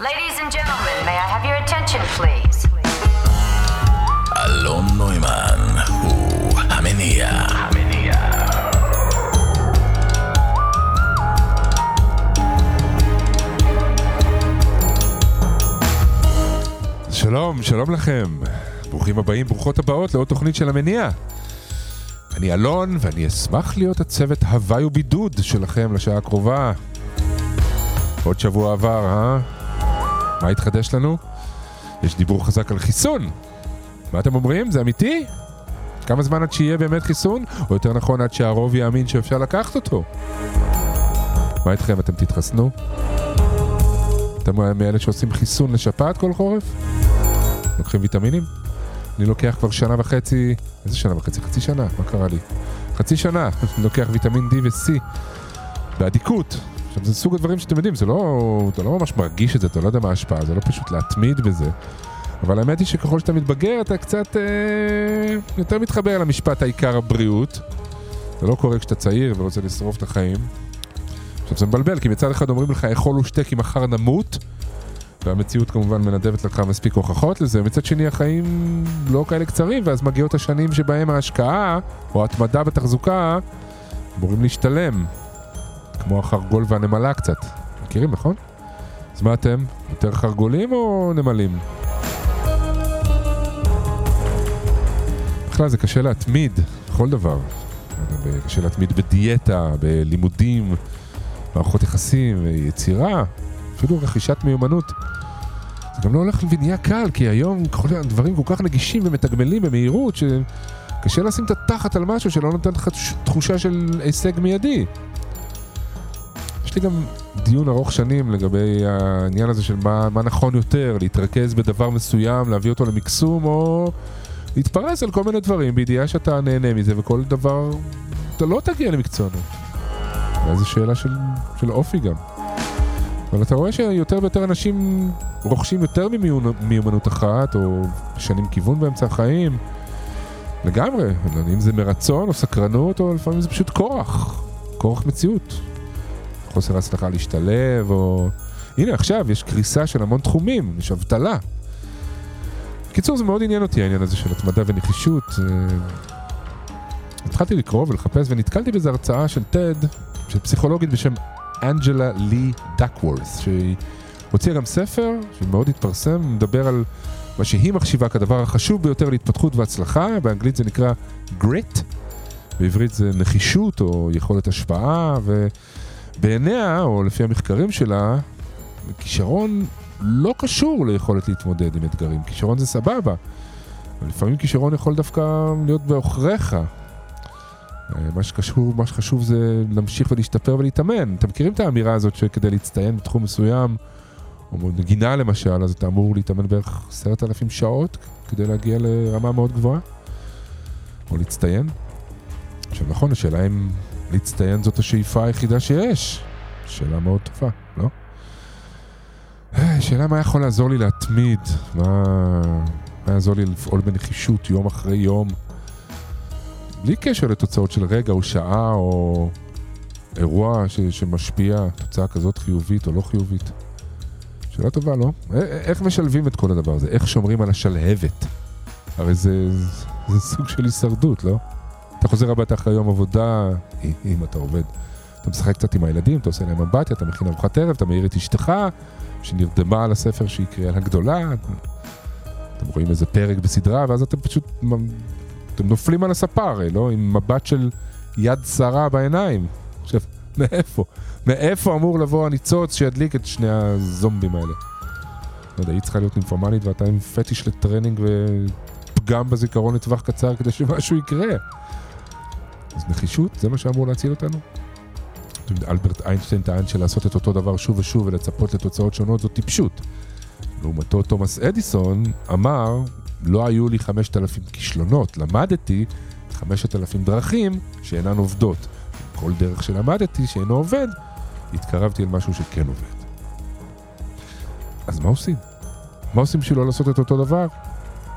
Ladies and gentlemen, may I have your attention, please? אלון נוימן הוא המניע. המניע. שלום, שלום לכם. ברוכים הבאים, ברוכות הבאות לעוד תוכנית של המניע. אני אלון, ואני אשמח להיות הצוות הוואי ובידוד שלכם לשעה הקרובה. עוד שבוע עבר, אה? מה התחדש לנו? יש דיבור חזק על חיסון. מה אתם אומרים? זה אמיתי? כמה זמן עד שיהיה באמת חיסון? או יותר נכון, עד שהרוב יאמין שאפשר לקחת אותו? מה איתכם, אתם תתחסנו? אתם מאלה שעושים חיסון לשפעת כל חורף? לוקחים ויטמינים? אני לוקח כבר שנה וחצי, איזה שנה וחצי? חצי שנה, מה קרה לי? חצי שנה, אני לוקח ויטמין D ו-C באדיקות. עכשיו זה סוג הדברים שאתם יודעים, זה לא, אתה לא ממש מרגיש את זה, אתה לא יודע מה ההשפעה, זה לא פשוט להתמיד בזה. אבל האמת היא שככל שאתה מתבגר אתה קצת אה, יותר מתחבר למשפט העיקר הבריאות. זה לא קורה כשאתה צעיר ורוצה לשרוף את החיים. עכשיו זה מבלבל, כי מצד אחד אומרים לך אכול ושתה כי מחר נמות, והמציאות כמובן מנדבת לך מספיק הוכחות לזה, מצד שני החיים לא כאלה קצרים, ואז מגיעות השנים שבהם ההשקעה, או ההתמדה בתחזוקה, אמורים להשתלם. כמו החרגול והנמלה קצת. מכירים, נכון? אז מה אתם? יותר חרגולים או נמלים? בכלל זה קשה להתמיד בכל דבר. קשה להתמיד בדיאטה, בלימודים, מערכות יחסים, יצירה, אפילו רכישת מיומנות. זה גם לא הולך ונהיה קל, כי היום דברים כל כך נגישים ומתגמלים במהירות, שקשה לשים את התחת על משהו שלא נותן לך תחושה של הישג מיידי. יש לי גם דיון ארוך שנים לגבי העניין הזה של מה, מה נכון יותר, להתרכז בדבר מסוים, להביא אותו למקסום, או להתפרס על כל מיני דברים, בידיעה שאתה נהנה מזה, וכל דבר, אתה לא תגיע למקצוענות. זו שאלה של, של אופי גם. אבל אתה רואה שיותר ויותר אנשים רוכשים יותר ממיומנות אחת, או משנים כיוון באמצע החיים. לגמרי, אם זה מרצון או סקרנות, או לפעמים זה פשוט כורח, כורח מציאות. חוסר הצלחה להשתלב, או... הנה עכשיו יש קריסה של המון תחומים, יש אבטלה. בקיצור, זה מאוד עניין אותי העניין הזה של התמדה ונחישות. התחלתי לקרוא ולחפש ונתקלתי באיזו הרצאה של TED, של פסיכולוגית בשם אנג'לה לי דקוורת, שהיא הוציאה גם ספר שמאוד התפרסם, מדבר על מה שהיא מחשיבה כדבר החשוב ביותר להתפתחות והצלחה, באנגלית זה נקרא grit, בעברית זה נחישות או יכולת השפעה, ובעיניה, או לפי המחקרים שלה, כישרון לא קשור ליכולת להתמודד עם אתגרים, כישרון זה סבבה, אבל לפעמים כישרון יכול דווקא להיות בעוכריך. מה שחשוב, מה שחשוב זה להמשיך ולהשתפר ולהתאמן. אתם מכירים את האמירה הזאת שכדי להצטיין בתחום מסוים, או נגינה למשל, אז אתה אמור להתאמן בערך עשרת אלפים שעות כדי להגיע לרמה מאוד גבוהה? או להצטיין? עכשיו נכון, השאלה אם להצטיין זאת השאיפה היחידה שיש. שאלה מאוד טובה, לא? שאלה מה יכול לעזור לי להתמיד, מה, מה יעזור לי לפעול בנחישות יום אחרי יום. בלי קשר לתוצאות של רגע או שעה או אירוע ש, שמשפיע, תוצאה כזאת חיובית או לא חיובית. שאלה טובה, לא? איך משלבים את כל הדבר הזה? איך שומרים על השלהבת? הרי זה, זה, סוג של הישרדות, לא? אתה חוזר הביתה אחרי יום עבודה, אם אתה עובד. אתה משחק קצת עם הילדים, אתה עושה להם אמבטיה, אתה מכין ארוחת ערב, אתה מעיר את אשתך, שנרדמה על הספר שהיא קריאה הגדולה. אתם רואים איזה פרק בסדרה, ואז אתם פשוט אתם נופלים על הספה הרי, לא? עם מבט של יד שרה בעיניים. עכשיו, מאיפה? מאיפה אמור לבוא הניצוץ שידליק את שני הזומבים האלה? לא יודע, היא צריכה להיות אינפורמלית ואתה עם פטיש לטרנינג ופגם בזיכרון לטווח קצר כדי שמשהו יקרה. אז נחישות, זה מה שאמור להציל אותנו? אלברט איינשטיין טען שלעשות את אותו דבר שוב ושוב ולצפות לתוצאות שונות זו טיפשות. לעומתו תומאס אדיסון אמר, לא היו לי 5,000 כישלונות, למדתי 5,000 דרכים שאינן עובדות. כל דרך שלמדתי שאינו עובד, התקרבתי אל משהו שכן עובד. אז מה עושים? מה עושים בשביל לא לעשות את אותו דבר?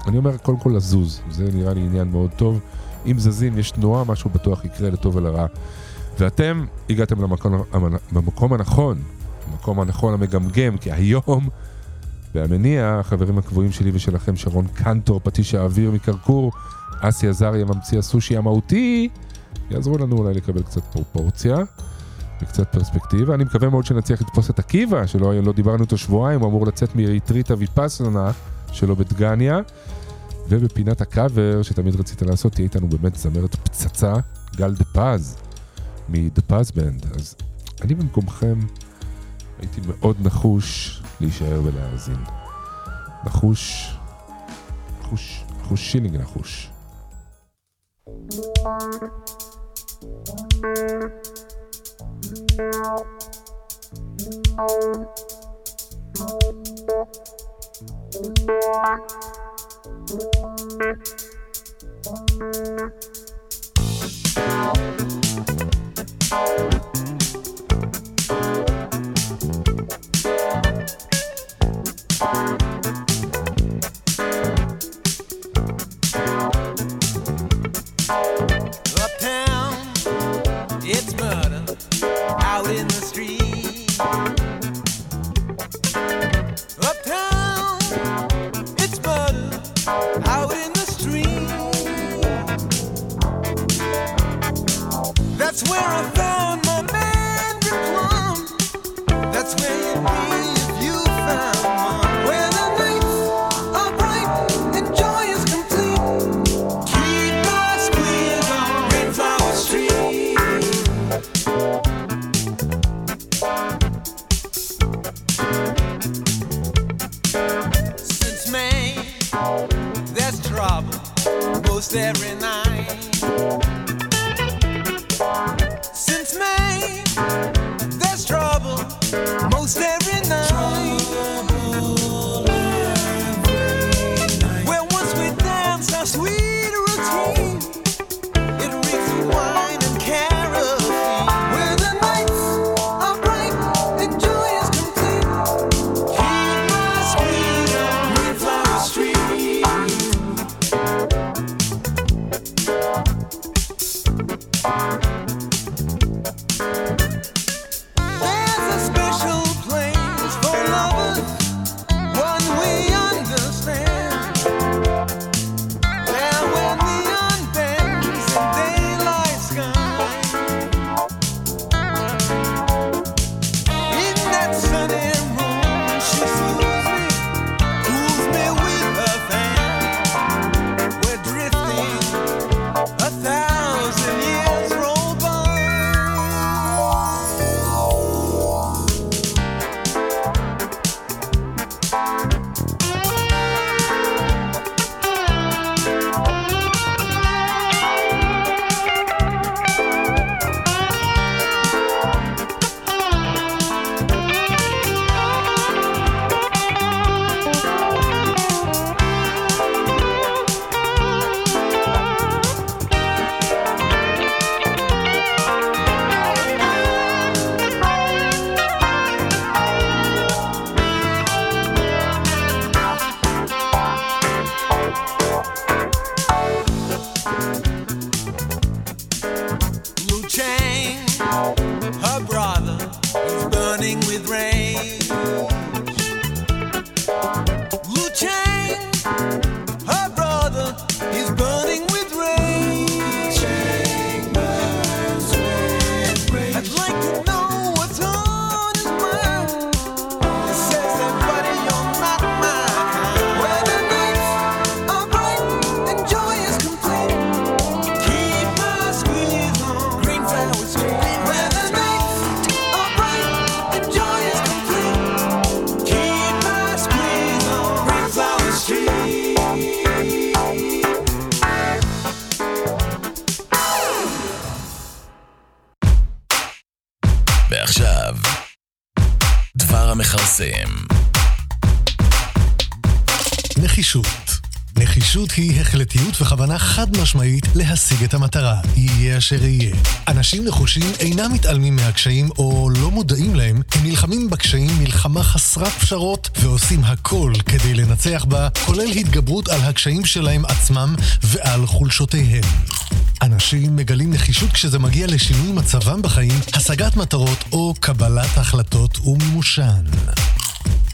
אני אומר קודם כל לזוז, זה נראה לי עניין מאוד טוב. אם זזים, יש תנועה, משהו בטוח יקרה לטוב ולרע. ואתם הגעתם למקום, למקום הנכון. המקום הנכון המגמגם, כי היום והמניע, החברים הקבועים שלי ושלכם, שרון קנטור, פטיש האוויר מקרקור, אסי עזריה, ממציא הסושי המהותי, יעזרו לנו אולי לקבל קצת פרופורציה וקצת פרספקטיבה. אני מקווה מאוד שנצליח לתפוס את עקיבא, שלא לא דיברנו איתו שבועיים, הוא אמור לצאת מריטריטה ויפסנה שלו בדגניה. ובפינת הקאבר שתמיד רצית לעשות, תהיה איתנו באמת זמרת פצצה, גל דה פז, מדה פז בנד. אז אני במקומכם הייתי מאוד נחוש להישאר ולהאזין. נחוש, נחוש, נחוש שילינג נחוש. Uptown, it's murder out in the street. where I'm להשיג את המטרה, יהיה אשר יהיה. אנשים נחושים אינם מתעלמים מהקשיים או לא מודעים להם, הם נלחמים בקשיים מלחמה חסרת פשרות ועושים הכל כדי לנצח בה, כולל התגברות על הקשיים שלהם עצמם ועל חולשותיהם. אנשים מגלים נחישות כשזה מגיע לשינוי מצבם בחיים, השגת מטרות או קבלת החלטות ומימושן.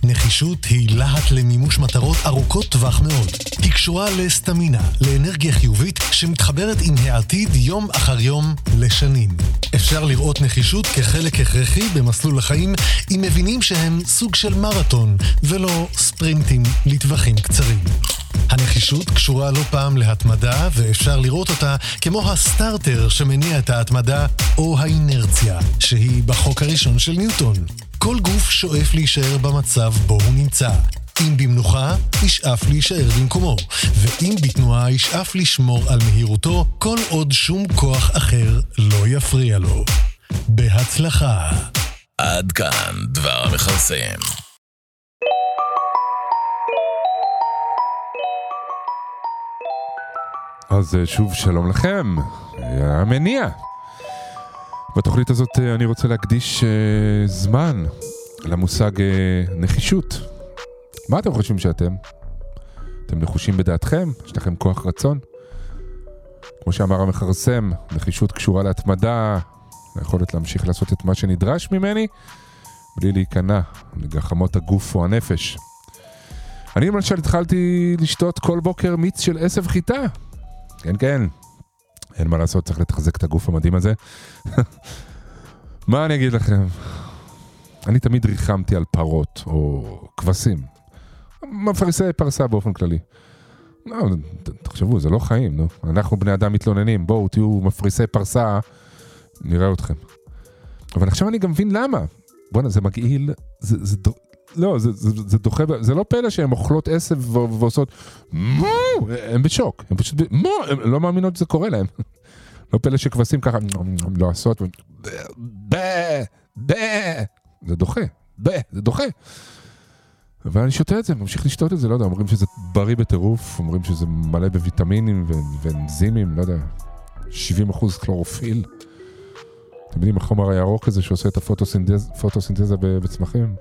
נחישות היא להט למימוש מטרות ארוכות טווח מאוד. היא קשורה לסטמינה, לאנרגיה חיובית שמתחברת עם העתיד יום אחר יום לשנים. אפשר לראות נחישות כחלק הכרחי במסלול החיים אם מבינים שהם סוג של מרתון ולא ספרינטים לטווחים קצרים. הנחישות קשורה לא פעם להתמדה, ואפשר לראות אותה כמו הסטארטר שמניע את ההתמדה, או האינרציה, שהיא בחוק הראשון של ניוטון. כל גוף שואף להישאר במצב בו הוא נמצא. אם במנוחה, ישאף להישאר במקומו, ואם בתנועה ישאף לשמור על מהירותו, כל עוד שום כוח אחר לא יפריע לו. בהצלחה. עד כאן דבר המכרסם. אז אה, שוב שלום לכם, אה, המניע. בתוכנית הזאת אה, אני רוצה להקדיש זמן למושג נחישות. מה אתם חושבים שאתם? אתם נחושים בדעתכם? יש לכם כוח רצון? כמו שאמר המכרסם, נחישות קשורה להתמדה, היכולת להמשיך לעשות את מה שנדרש ממני, בלי להיכנע לגחמות הגוף או הנפש. אני למשל התחלתי לשתות כל בוקר מיץ של עשב חיטה. כן, כן. אין מה לעשות, צריך לתחזק את הגוף המדהים הזה. מה אני אגיד לכם? אני תמיד ריחמתי על פרות או כבשים. מפרסי פרסה באופן כללי. לא, תחשבו, זה לא חיים, נו. אנחנו בני אדם מתלוננים, בואו תהיו מפריסי פרסה, נראה אתכם. אבל עכשיו אני גם מבין למה. בואנה, זה מגעיל, זה, זה, לא, זה, זה, זה דוחה, ב- זה לא פלא שהן אוכלות עשב ו- ועושות מו, הם בשוק, הם פשוט, מו, הם לא מאמינות שזה קורה להם. לא פלא שכבשים ככה לא ב, זה דוחה, ב, זה דוחה. אבל אני שותה את זה, ממשיך לשתות את זה, לא יודע, אומרים שזה בריא בטירוף, אומרים שזה מלא בוויטמינים ואנזימים, לא יודע, 70 אחוז כלורופיל. אתם יודעים, החומר הירוק הזה שעושה את הפוטוסינתזה בצמחים?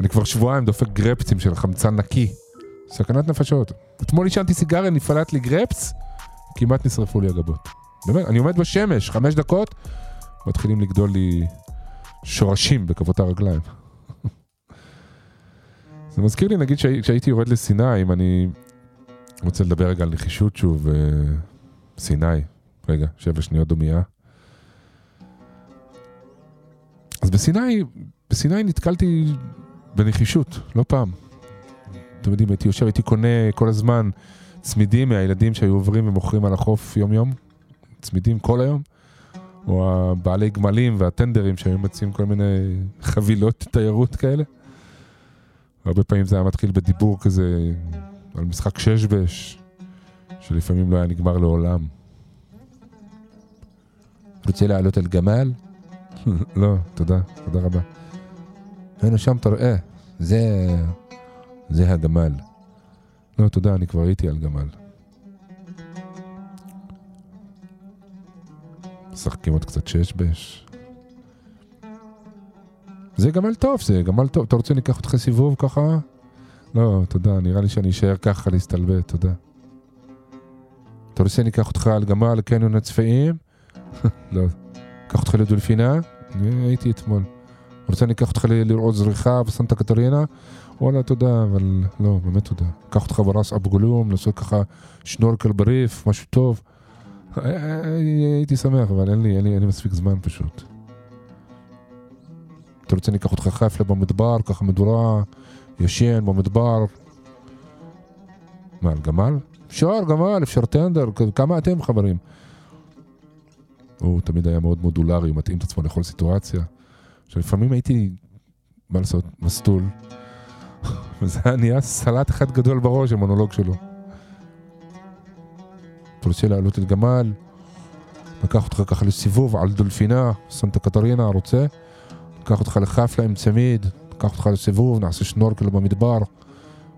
אני כבר שבועיים דופק גרפסים של חמצן נקי. סכנת נפשות. אתמול עישנתי סיגריה, נפלט לי גרפס, כמעט נשרפו לי הגבות. באמת, אני עומד בשמש, חמש דקות, מתחילים לגדול לי שורשים בכפות הרגליים. זה מזכיר לי, נגיד, שהי- כשהייתי יורד לסיני, אם אני רוצה לדבר רגע על נחישות שוב, אה, סיני, רגע, שבע שניות דומייה. אז בסיני, בסיני נתקלתי בנחישות, לא פעם. אתם יודעים, הייתי יושב, הייתי קונה כל הזמן צמידים מהילדים שהיו עוברים ומוכרים על החוף יום-יום, צמידים כל היום, או הבעלי גמלים והטנדרים שהיו מציעים כל מיני חבילות תיירות כאלה. הרבה פעמים זה היה מתחיל בדיבור כזה על משחק שש בש, שלפעמים לא היה נגמר לעולם. רוצה לעלות על גמל? לא, תודה, תודה רבה. הנה שם אתה רואה, זה, זה הגמל. לא, תודה, אני כבר הייתי על גמל. משחקים עוד קצת שש בש. זה גמל טוב, זה גמל טוב. אתה רוצה ניקח אותך סיבוב ככה? לא, תודה, נראה לי שאני אשאר ככה להסתלבט, תודה. אתה רוצה ניקח אותך על גמל לקניון הצפעים? לא. אקח אותך לדולפינה? אני הייתי אתמול. רוצה אני אקח אותך לראות זריחה בסנטה קטרינה? וואלה, תודה, אבל לא, באמת תודה. אקח אותך ברס אבו גלום, לעשות ככה שנורקל בריף, משהו טוב. אה, אה, הייתי שמח, אבל אין לי, אין לי, אין לי מספיק זמן פשוט. אתה רוצה אני אקח אותך חפלה במדבר, ככה מדורה, ישן במדבר. מה, על גמל? אפשר גמל, אפשר טנדר, כמה אתם חברים? הוא תמיד היה מאוד מודולרי, הוא מתאים את עצמו לכל סיטואציה. עכשיו, לפעמים הייתי, מה לעשות, מסטול, וזה היה נהיה סלט אחד גדול בראש, המונולוג שלו. אתה רוצה לעלות את גמל, לקח אותך ככה לסיבוב על דולפינה, סנטה קטרינה, רוצה? לקח אותך לחפלה עם צמיד, לקח אותך לסיבוב, נעשה שנורקל במדבר,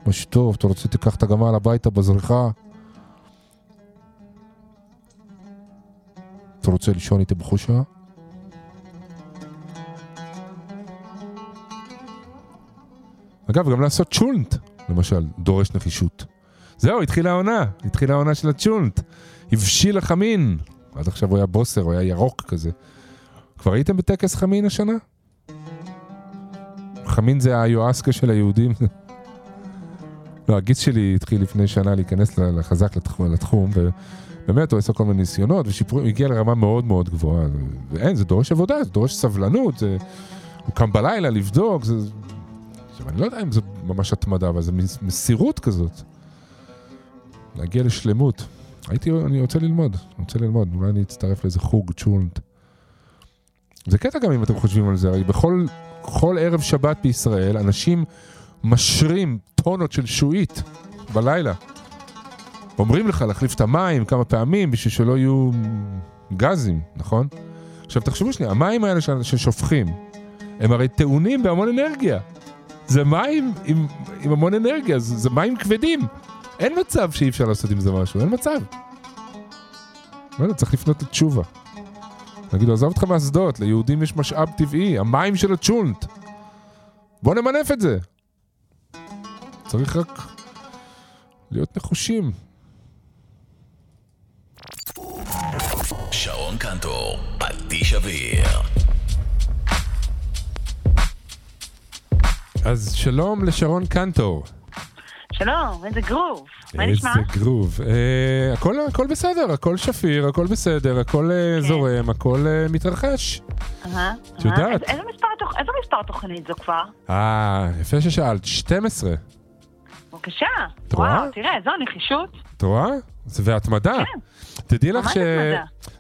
משהו טוב, אתה רוצה תיקח את הגמל הביתה בזריחה. אתה רוצה לישון איתי בחושה? אגב, גם לעשות צ'ולנט, למשל, דורש נחישות. זהו, התחילה העונה, התחילה העונה של הצ'ולנט. הבשיל החמין. עד עכשיו הוא היה בוסר, הוא היה ירוק כזה. כבר הייתם בטקס חמין השנה? חמין זה היואסקה של היהודים. לא, הגיס שלי התחיל לפני שנה להיכנס לחזק לתחום, לתחום ובאמת הוא עשה כל מיני ניסיונות ושיפורים, הגיע לרמה מאוד מאוד גבוהה. ואין, זה דורש עבודה, זה דורש סבלנות, זה... הוא קם בלילה לבדוק, זה... עכשיו, אני לא יודע אם זה ממש התמדה, אבל זה מס- מסירות כזאת. להגיע לשלמות. הייתי, אני רוצה ללמוד, רוצה ללמוד, אולי אני אצטרף לאיזה חוג צ'ולנט. זה קטע גם אם אתם חושבים על זה, הרי בכל כל ערב שבת בישראל אנשים משרים טונות של שועית בלילה. אומרים לך להחליף את המים כמה פעמים בשביל שלא יהיו גזים, נכון? עכשיו תחשבו שנייה, המים האלה ששופכים, הם הרי טעונים בהמון אנרגיה. זה מים עם, עם המון אנרגיה, זה, זה מים כבדים. אין מצב שאי אפשר לעשות עם זה משהו, אין מצב. לא יודע, צריך לפנות לתשובה. לו, עזוב אותך מהאסדות, ליהודים יש משאב טבעי, המים של הצ'ולנט. בוא נמנף את זה. צריך רק להיות נחושים. שרון קנטור, פטיש אוויר. אז שלום לשרון קנטור. שלום, איזה גרוב. מה איזה נשמע? גרוב. אה, הכל, הכל בסדר, הכל שפיר, הכל בסדר, הכל אה, כן. זורם, הכל אה, מתרחש. אהה, את יודעת. איזה- איזה מספר איזה מספר תוכנית זו כבר? אה, יפה ששאלת, 12. בבקשה. את רואה? וואו, תראה, זו נחישות. את רואה? והתמדה. כן. תדעי לך ש...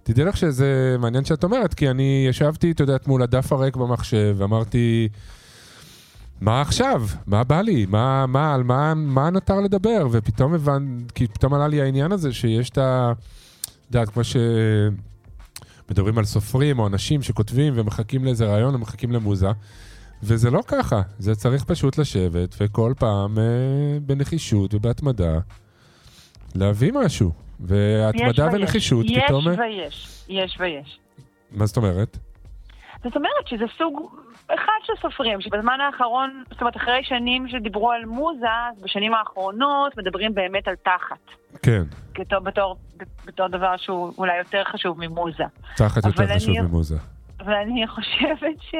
תדעי לך שזה מעניין שאת אומרת, כי אני ישבתי, את יודעת, מול הדף הריק במחשב, ואמרתי, מה עכשיו? מה בא לי? מה, מה, על מה, מה נותר לדבר? ופתאום הבנתי, כי פתאום עלה לי העניין הזה שיש את ה... את יודעת, כמו ש... מדברים על סופרים או אנשים שכותבים ומחכים לאיזה רעיון או מחכים למוזה, וזה לא ככה, זה צריך פשוט לשבת וכל פעם אה, בנחישות ובהתמדה להביא משהו. והתמדה יש. ונחישות פתאום... אה, יש ויש. יש ויש. מה זאת אומרת? זאת אומרת שזה סוג אחד של סופרים, שבזמן האחרון, זאת אומרת, אחרי שנים שדיברו על מוזה, בשנים האחרונות מדברים באמת על תחת. כן, בתור, בתור, בתור דבר שהוא אולי יותר חשוב ממוזה. תחת יותר אבל חשוב אני- ממוזה. ואני חושבת ש...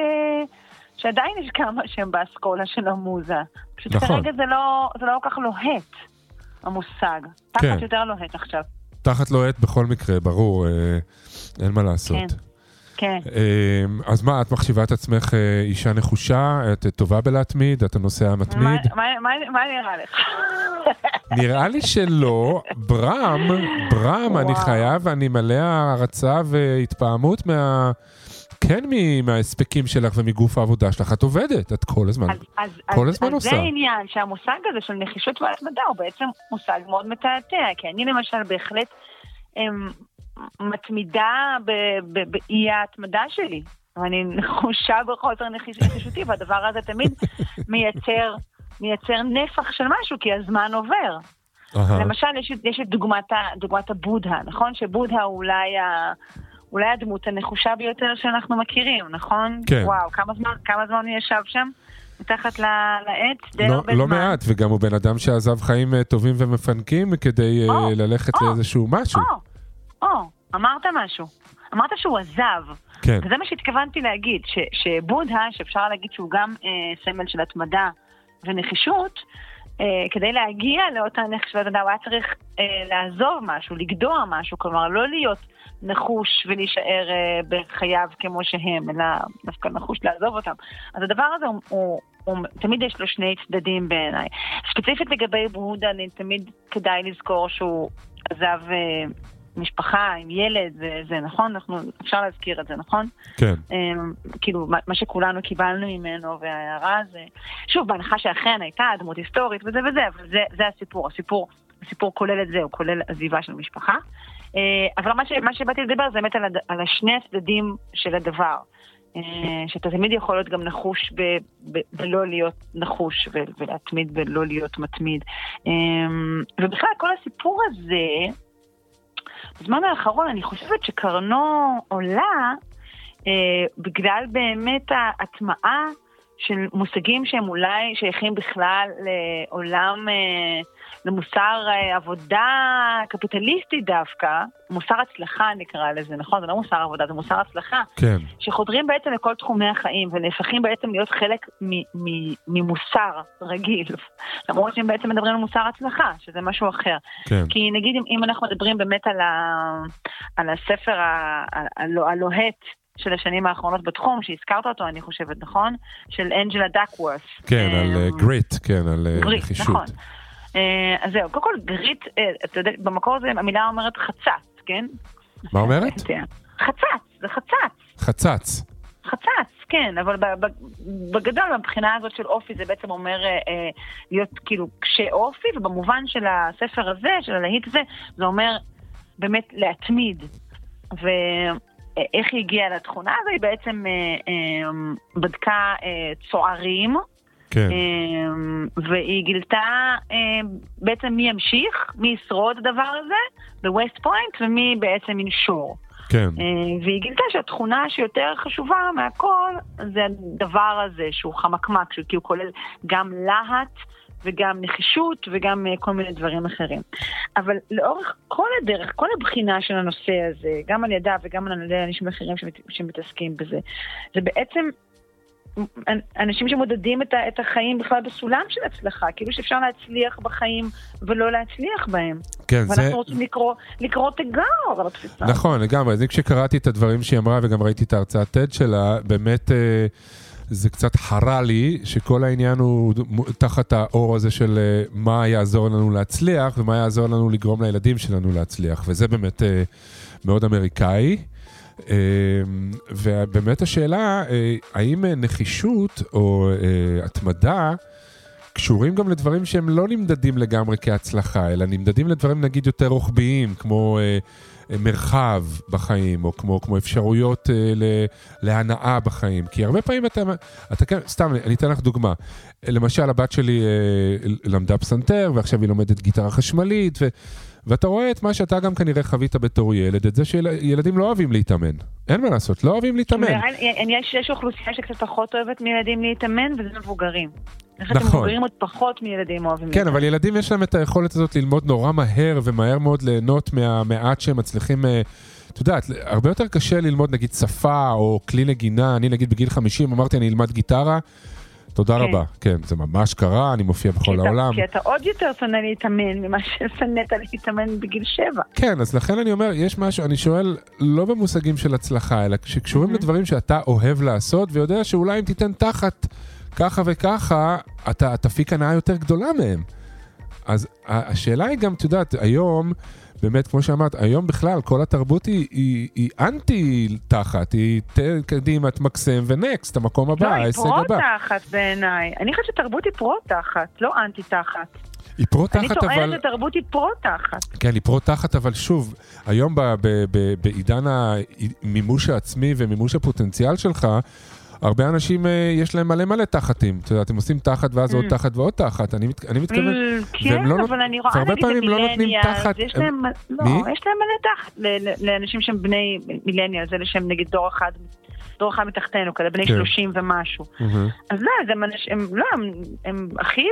שעדיין יש כמה שהם באסכולה של המוזה. פשוט נכון. כרגע זה לא, זה לא כל כך לוהט, המושג. תחת כן. יותר לוהט עכשיו. תחת לוהט בכל מקרה, ברור, אה, אין מה לעשות. כן. כן. אה, אז מה, את מחשיבה את עצמך אה, אישה נחושה? את טובה בלהתמיד? את הנוסע המתמיד? מה, מה, מה נראה לך? נראה לי שלא. ברם, ברם, אני. חייב, ואני מלא הערצה והתפעמות מה... כן מההספקים שלך ומגוף העבודה שלך. את עובדת, את כל הזמן. אז, אז, כל אז, הזמן אז עושה. זה העניין, שהמושג הזה של נחישות והתמדה הוא בעצם מושג מאוד מתעתע, כי אני למשל בהחלט אמ, מתמידה באי ההתמדה שלי. ואני נחושה בחוסר נחיש- נחישותי, והדבר הזה תמיד מייצר, מייצר נפח של משהו, כי הזמן עובר. למשל, יש, יש את דוגמת, דוגמת הבודהה, נכון? שבודהה הוא אולי, ה, אולי הדמות הנחושה ביותר שאנחנו מכירים, נכון? כן. וואו, כמה זמן, כמה זמן הוא ישב שם? מתחת לעץ? די לא, הרבה לא זמן. מעט, וגם הוא בן אדם שעזב חיים אה, טובים ומפנקים כדי אה, או, ללכת או. לאיזשהו משהו. או, או, אמרת משהו. אמרת שהוא עזב. כן, וזה מה שהתכוונתי להגיד, ש, שבודהה, שאפשר להגיד שהוא גם אה, סמל של התמדה ונחישות, אה, כדי להגיע לאותה של התמדה, הוא היה צריך אה, לעזוב משהו, לגדוע משהו, כלומר לא להיות נחוש ולהישאר אה, בחייו כמו שהם, אלא דווקא נחוש לעזוב אותם. אז הדבר הזה הוא... הוא הוא, תמיד יש לו שני צדדים בעיניי. ספציפית לגבי בודה, אני תמיד כדאי לזכור שהוא עזב אה, משפחה עם ילד, זה, זה נכון, אנחנו, אפשר להזכיר את זה, נכון? כן. אמ, כאילו, מה, מה שכולנו קיבלנו ממנו, וההערה זה... שוב, בהנחה שאכן הייתה דמות היסטורית וזה וזה, אבל זה, זה הסיפור. הסיפור, הסיפור כולל את זה, הוא כולל עזיבה של משפחה. אה, אבל מה, ש, מה שבאתי לדבר זה באמת על, הד, על השני הצדדים של הדבר. אה, שאתה תמיד יכול להיות גם נחוש ב, ב, בלא להיות נחוש ו, ולהתמיד בלא להיות מתמיד. אמ, ובכלל, כל הסיפור הזה, בזמן האחרון אני חושבת שקרנו עולה אה, בגלל באמת ההטמעה של מושגים שהם אולי שייכים בכלל לעולם, אה, למוסר אה, עבודה קפיטליסטי דווקא, מוסר הצלחה נקרא לזה, נכון? זה לא מוסר עבודה, זה מוסר הצלחה. כן, שחודרים בעצם לכל תחומי החיים ונהפכים בעצם להיות חלק ממוסר רגיל. למרות שהם בעצם מדברים על מוסר הצלחה, שזה משהו אחר. כן. כי נגיד אם, אם אנחנו מדברים באמת על, ה, על הספר הלוהט של השנים האחרונות בתחום, שהזכרת אותו אני חושבת, נכון? של אנג'לה דקוורס. כן, על Grit, כן, על אה, נחישות. נכון. אה, אז זהו, קודם כל Grit, אה, אתה יודע, במקור הזה המילה אומרת חצץ, כן? מה אומרת? חצץ, זה חצץ. חצץ. חצץ, כן, אבל בגדול, מבחינה הזאת של אופי, זה בעצם אומר אה, אה, להיות כאילו קשה אופי, ובמובן של הספר הזה, של הלהיט הזה, זה אומר באמת להתמיד. ואיך היא הגיעה לתכונה הזו? היא בעצם אה, אה, בדקה אה, צוערים, כן, אה, והיא גילתה אה, בעצם מי ימשיך, מי ישרוד הדבר הזה בווסט פוינט ומי בעצם ינשור. כן. אה, והיא גילתה שהתכונה שיותר חשובה מהכל זה הדבר הזה שהוא חמקמק, שהוא כאילו כולל גם להט וגם נחישות וגם אה, כל מיני דברים אחרים. אבל לאורך כל הדרך, כל הבחינה של הנושא הזה, גם על ידה וגם על ידי אנשים אחרים שמת, שמתעסקים בזה, זה בעצם אנשים שמודדים את, את החיים בכלל בסולם של הצלחה, כאילו שאפשר להצליח בחיים ולא להצליח בהם. כן, ואנחנו זה... רוצים לקרוא, לקרוא תיגר על התפיסה. נכון, לגמרי. אני כשקראתי את הדברים שהיא אמרה וגם ראיתי את ההרצאת TED שלה, באמת אה, זה קצת חרה לי שכל העניין הוא תחת האור הזה של אה, מה יעזור לנו להצליח ומה יעזור לנו לגרום לילדים שלנו להצליח, וזה באמת אה, מאוד אמריקאי. אה, ובאמת השאלה, אה, האם אה, נחישות או אה, התמדה קשורים גם לדברים שהם לא נמדדים לגמרי כהצלחה, אלא נמדדים לדברים נגיד יותר רוחביים, כמו מרחב בחיים, או כמו, כמו אפשרויות אה, להנאה בחיים. כי הרבה פעמים אתה, אתה כן, סתם, אני אתן לך דוגמה. למשל, הבת שלי למדה פסנתר, ועכשיו היא לומדת גיטרה חשמלית, ו, ואתה רואה את מה שאתה גם כנראה חווית בתור ילד, את זה שילדים לא אוהבים להתאמן. אין מה לעשות, לא אוהבים להתאמן. יש, יש אוכלוסייה שקצת פחות אוהבת מילדים להתאמן, וזה מבוגרים. נכון. שמבוגרים עוד פחות מילדים אוהבים כן, להתאמן. אבל ילדים יש להם את היכולת הזאת ללמוד נורא מהר ומהר מאוד ליהנות מהמעט שהם מצליחים... אה, את יודעת, הרבה יותר קשה ללמוד נגיד שפה או כלי נגינה. אני נגיד בגיל 50 אמרתי אני אלמד גיטרה, תודה כן. רבה. כן, זה ממש קרה, אני מופיע בכל אתה- העולם. כי אתה עוד יותר שונא להתאמן ממה ששנאת להתאמן בגיל שבע. כן, אז לכן אני אומר, יש משהו, אני שואל, לא במושגים של הצלחה, אלא שקשורים לדברים שאתה אוהב לעשות, ויודע שאולי אם תיתן תחת ככה וככה, אתה תפיק הנאה יותר גדולה מהם. אז השאלה היא גם, את יודעת, היום, באמת, כמו שאמרת, היום בכלל, כל התרבות היא, היא, היא אנטי תחת, היא ת, קדימה, תמקסם ונקסט, המקום הבא, לא, היא ההישג הבא. פרו-תחת בעיניי. אני חושבת שתרבות היא פרו-תחת, לא אנטי-תחת. היא פרו אני תחת, טוענת אבל... שתרבות היא פרו-תחת. כן, לפרוט תחת, אבל שוב, היום ב- ב- ב- בעידן המימוש העצמי ומימוש הפוטנציאל שלך, הרבה אנשים, אה, יש להם מלא מלא תחתים. את יודעת, הם עושים תחת ואז עוד תחת ועוד תחת. אני מת- אני מתכוון... Mm, כן, לא אבל אני רואה נגיד פעמים לא יש להם, לא? יש להם מלא תחת לאנשים שהם בני מילניאלס, אלה שהם נגיד דור אחד, דור אחד מתחתנו, כזה בני כן. 30 ומשהו. מהמם. אז לא, הם, לא, הם, הכי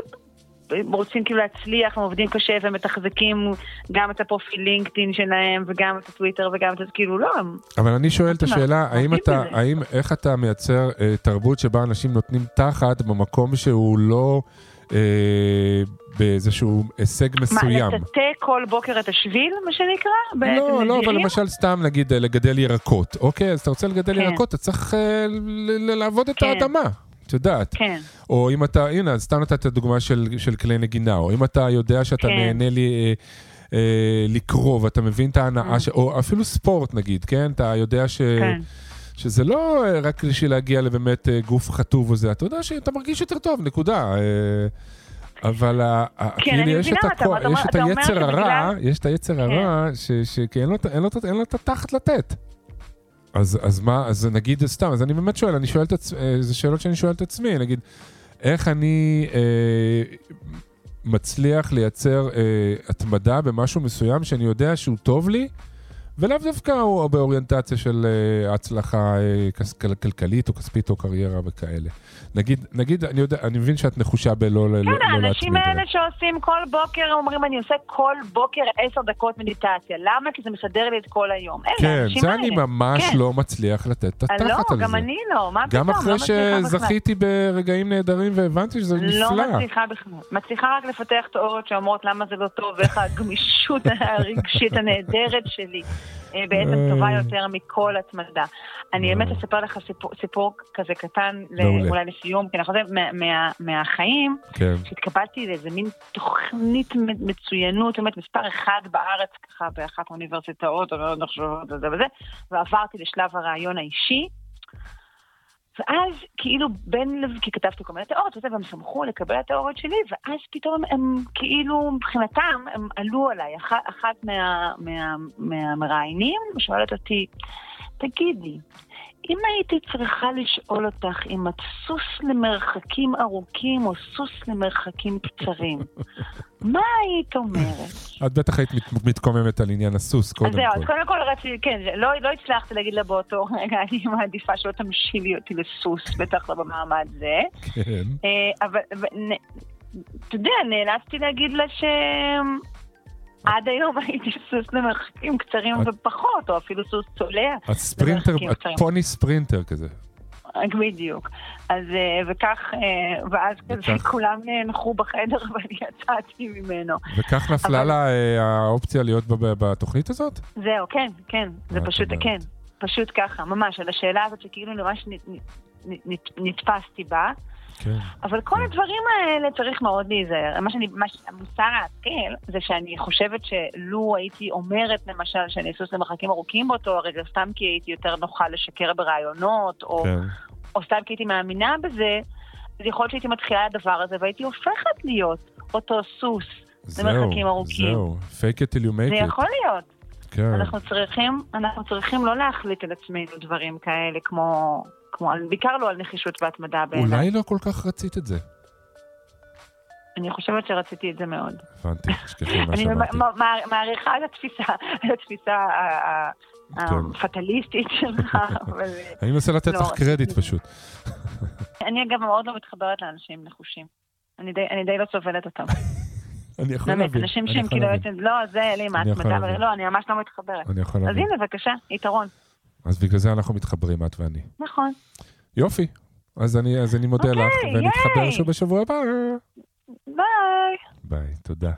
רוצים כאילו להצליח, הם עובדים קשה והם מתחזקים גם את הפרופיל לינקדאין שלהם וגם את הטוויטר וגם את זה, כאילו לא, הם... אבל אני שואל את השאלה, האם אתה. האם, איך אתה מייצר אה, תרבות שבה אנשים נותנים תחת במקום שהוא לא אה, באיזשהו הישג מסוים? מה, לטאטא כל בוקר את השביל, מה שנקרא? לא, לא, אבל בנזירים? למשל סתם נגיד אה, לגדל ירקות, אוקיי? אז אתה רוצה לגדל כן. ירקות, אתה צריך אה, ל- ל- לעבוד את כן. האדמה, את יודעת. כן. או אם אתה, הנה, סתם נתת דוגמה של, של כלי נגינה, או אם אתה יודע שאתה כן. נהנה לי, אה, אה, לקרוא ואתה מבין את ההנאה, ש... או אפילו ספורט נגיד, כן? אתה יודע ש... כן. שזה לא אה, רק בשביל להגיע לבאמת גוף חטוב או זה, אתה יודע שאתה מרגיש יותר טוב, נקודה. אבל ה- ה- כן, כאילו אני יש את הכוח, אתה יש את אתה אומר היצר הרע, שבגלל- יש את היצר הרע, ש- ש- כי אין לו את- אין לו את- אין לו את התחת לתת. אז, אז מה, אז נגיד סתם, אז אני באמת שואל, אני שואל את עצמי, זה שאלות שאני שואל את עצמי, נגיד, איך אני אה, מצליח לייצר אה, התמדה במשהו מסוים שאני יודע שהוא טוב לי, ולאו דווקא הוא באוריינטציה של אה, הצלחה אה, כס- כל- כלכלית או כספית או קריירה וכאלה. נגיד, נגיד, אני יודע, אני מבין שאת נחושה בלא לא, לא כן, האנשים להצמיד. האלה שעושים כל בוקר, אומרים, אני עושה כל בוקר עשר דקות מדיטציה. למה? כי זה מסדר לי את כל היום. אלה, כן, האנשים זה האלה. אני ממש כן. לא מצליח לתת את התחת לא, על זה. גם אני לא, מה פתאום? גם לא אחרי בכלל. שזכיתי ברגעים נהדרים והבנתי שזה נפלא. לא מצליחה בכלל. מצליחה רק לפתח תיאוריות שאומרות למה זה לא טוב, ואיך הגמישות הרגשית הנהדרת שלי בעצם אה. טובה יותר מכל התמדה. אני באמת אספר לך סיפור, סיפור כזה קטן. אולי לסיום, כי מה- מה- מהחיים, כן. שהתקבלתי לאיזה מין תוכנית מצוינות, באמת מספר אחד בארץ, ככה באחת האוניברסיטאות, או לא נחשבות וזה וזה, ועברתי לשלב הרעיון האישי. ואז כאילו בין כי כתבתי כל מיני תיאוריות וזה, והם שמחו לקבל את התיאוריות שלי, ואז פתאום הם, כאילו, מבחינתם, הם עלו עליי. אח, אחת מה, מה, מהמראיינים שואלת אותי, תגידי, אם הייתי צריכה לשאול אותך אם את סוס למרחקים ארוכים או סוס למרחקים קצרים, מה היית אומרת? את בטח היית מת- מתקוממת על עניין הסוס, אז קודם זהו, אז כל. קודם כל רציתי, כן, לא, לא הצלחתי להגיד לה באותו רגע, אני מעדיפה שלא תמשילי אותי לסוס, בטח לא במעמד זה. כן. אה, אבל, אתה יודע, נאלצתי להגיד לה ש... עד היום הייתי סוס למרחקים קצרים ופחות, או אפילו סוס צולע. את ספרינטר, את. פוני ספרינטר כזה. בדיוק. אז, אה, וכך, אה, ואז כזה. כולם נאנחו בחדר ואני יצאתי ממנו. וכך נפלה לה אה, האופציה להיות בתוכנית הזאת? זהו, כן, כן, זה פשוט? כן, פשוט ככה, ממש, על השאלה הזאת שכאילו ממש נתפסתי בה. כן. אבל כל הדברים האלה צריך מאוד להיזהר. מה שאני, מה שהמוסר ההשכל, זה שאני חושבת שלו הייתי אומרת למשל שאני סוס למרחקים ארוכים באותו הרגע, סתם כי הייתי יותר נוחה לשקר ברעיונות, או, כן. או סתם כי הייתי מאמינה בזה, אז יכול להיות שהייתי מתחילה את הדבר הזה והייתי הופכת להיות אותו סוס למרחקים ארוכים. זהו. fake it till you זה make it. יכול להיות. כן. אנחנו צריכים, אנחנו צריכים לא להחליט על עצמנו דברים כאלה כמו, כמו בעיקר לא על נחישות והתמדה בעיניי. אולי לא כל כך רצית את זה. אני חושבת שרציתי את זה מאוד. הבנתי, תשכחי מה אני שאמרתי. מ- מעריכה את התפיסה, את התפיסה כן. הפטליסטית שלך, אבל אני מנסה לתת לא, לך קרדיט פשוט. אני אגב מאוד לא מתחברת לאנשים נחושים. אני די, אני לא סובלת אותם. אני יכול באמת, להבין. אנשים אני שהם כאילו. לא, זה לי, מה אני. לא, אני ממש לא מתחברת. אני יכול אז להבין. הנה, בבקשה, יתרון. אז בגלל זה אנחנו מתחברים, את ואני. נכון. יופי. אז אני, אז אני מודה אוקיי, לך, ונתחבר. שוב בשבוע הבא. ביי. ביי, תודה.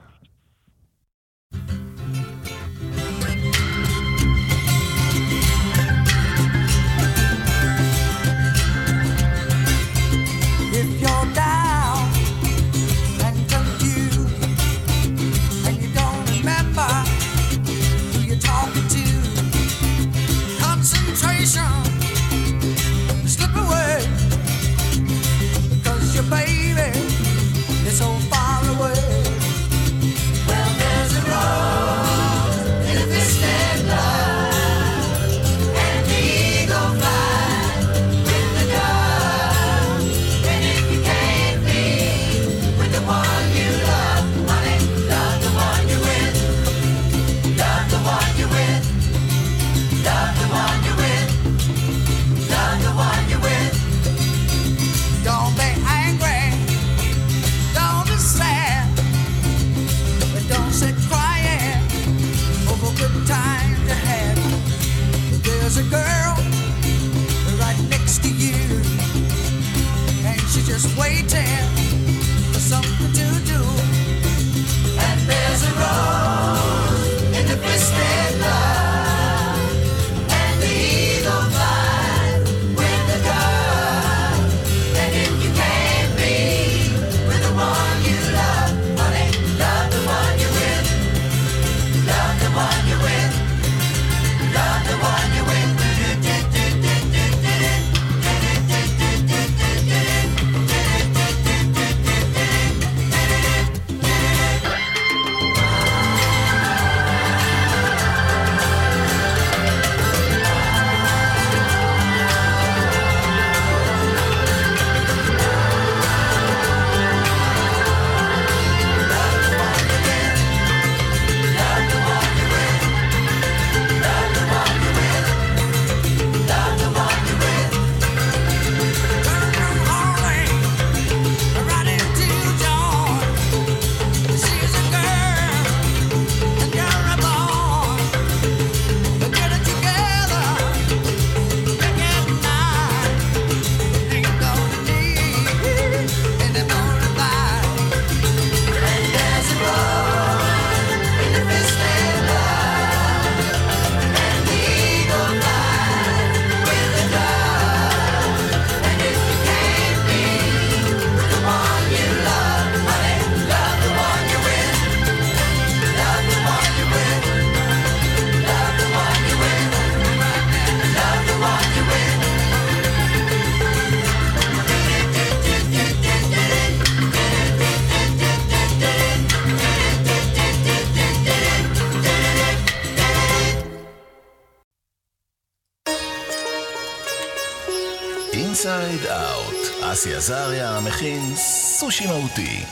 סושי מהותי.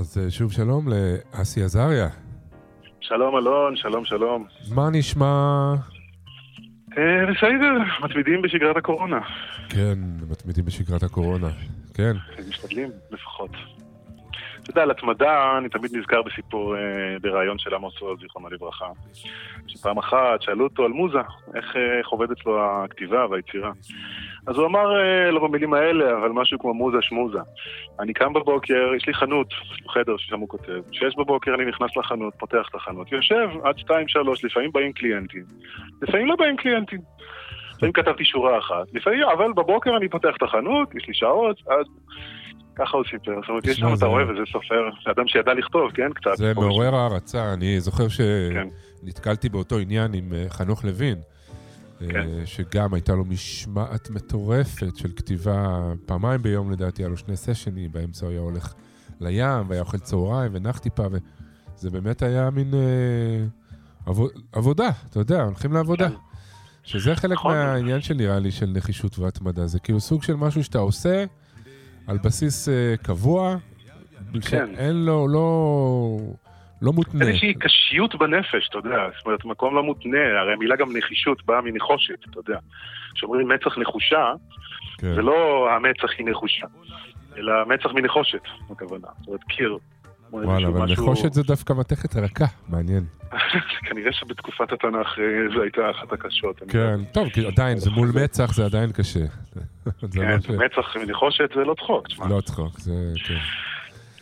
אז אה, שוב שלום לאסי עזריה. שלום אלון, שלום שלום. מה נשמע? אה, בסדר, מתמידים בשגרת הקורונה. כן, מתמידים בשגרת הקורונה. כן. משתדלים לפחות. אתה יודע, על התמדה אני תמיד נזכר בסיפור, אה, בריאיון של עמוס עוז, זיכרונו לברכה. שפעם אחת שאלו אותו על מוזה, איך, אה, איך עובדת לו הכתיבה והיצירה. אז הוא אמר, אה, לא במילים האלה, אבל משהו כמו מוזה שמוזה. אני קם בבוקר, יש לי חנות, חדר ששם הוא כותב. שש בבוקר אני נכנס לחנות, פותח את החנות, יושב עד שתיים, שלוש, לפעמים באים קליינטים, לפעמים לא באים קליינטים. לפעמים כתבתי שורה אחת, לפעמים, אבל בבוקר אני פותח את החנות, יש לי שעות, אז ככה הוא סיפר. זאת אומרת, יש שם, אתה רואה, וזה סופר, אדם שידע לכתוב, כן, קצת. זה פה מעורר הערצה, אני זוכר כן. שנתקלתי באותו עניין עם אה, חנוך לוין, אה, כן. שגם הייתה לו משמעת מטורפת של כתיבה פעמיים ביום לדעתי, היה לו שני סשנים, באמצע הוא היה הולך לים, והיה אוכל צהריים, ונח טיפה, וזה באמת היה מין אה, עבו- עבודה, אתה יודע, הולכים לעבודה. כן. שזה חלק נכון. מהעניין של נראה לי, של נחישות והתמדה, זה כאילו סוג של משהו שאתה עושה על בסיס אה, קבוע, כן. שאין לו, לא, לא מותנה. איזושהי קשיות בנפש, אתה יודע, זאת אומרת, מקום לא מותנה, הרי המילה גם נחישות באה מנחושת, אתה יודע. כשאומרים מצח נחושה, כן. זה לא המצח היא נחושה, אלא מצח מנחושת, הכוונה. זאת אומרת, קיר. כמו וואלה, איזשהו אבל משהו- נחושת זה דווקא מתכת רכה, מעניין. כנראה שבתקופת התנ"ך אה, זו הייתה אחת הקשות. כן, טוב, כי עדיין, זה מול מצח, זה עדיין קשה. כן, לא מצח מנחושת זה לא צחוק, תשמע. לא צחוק, זה, כן.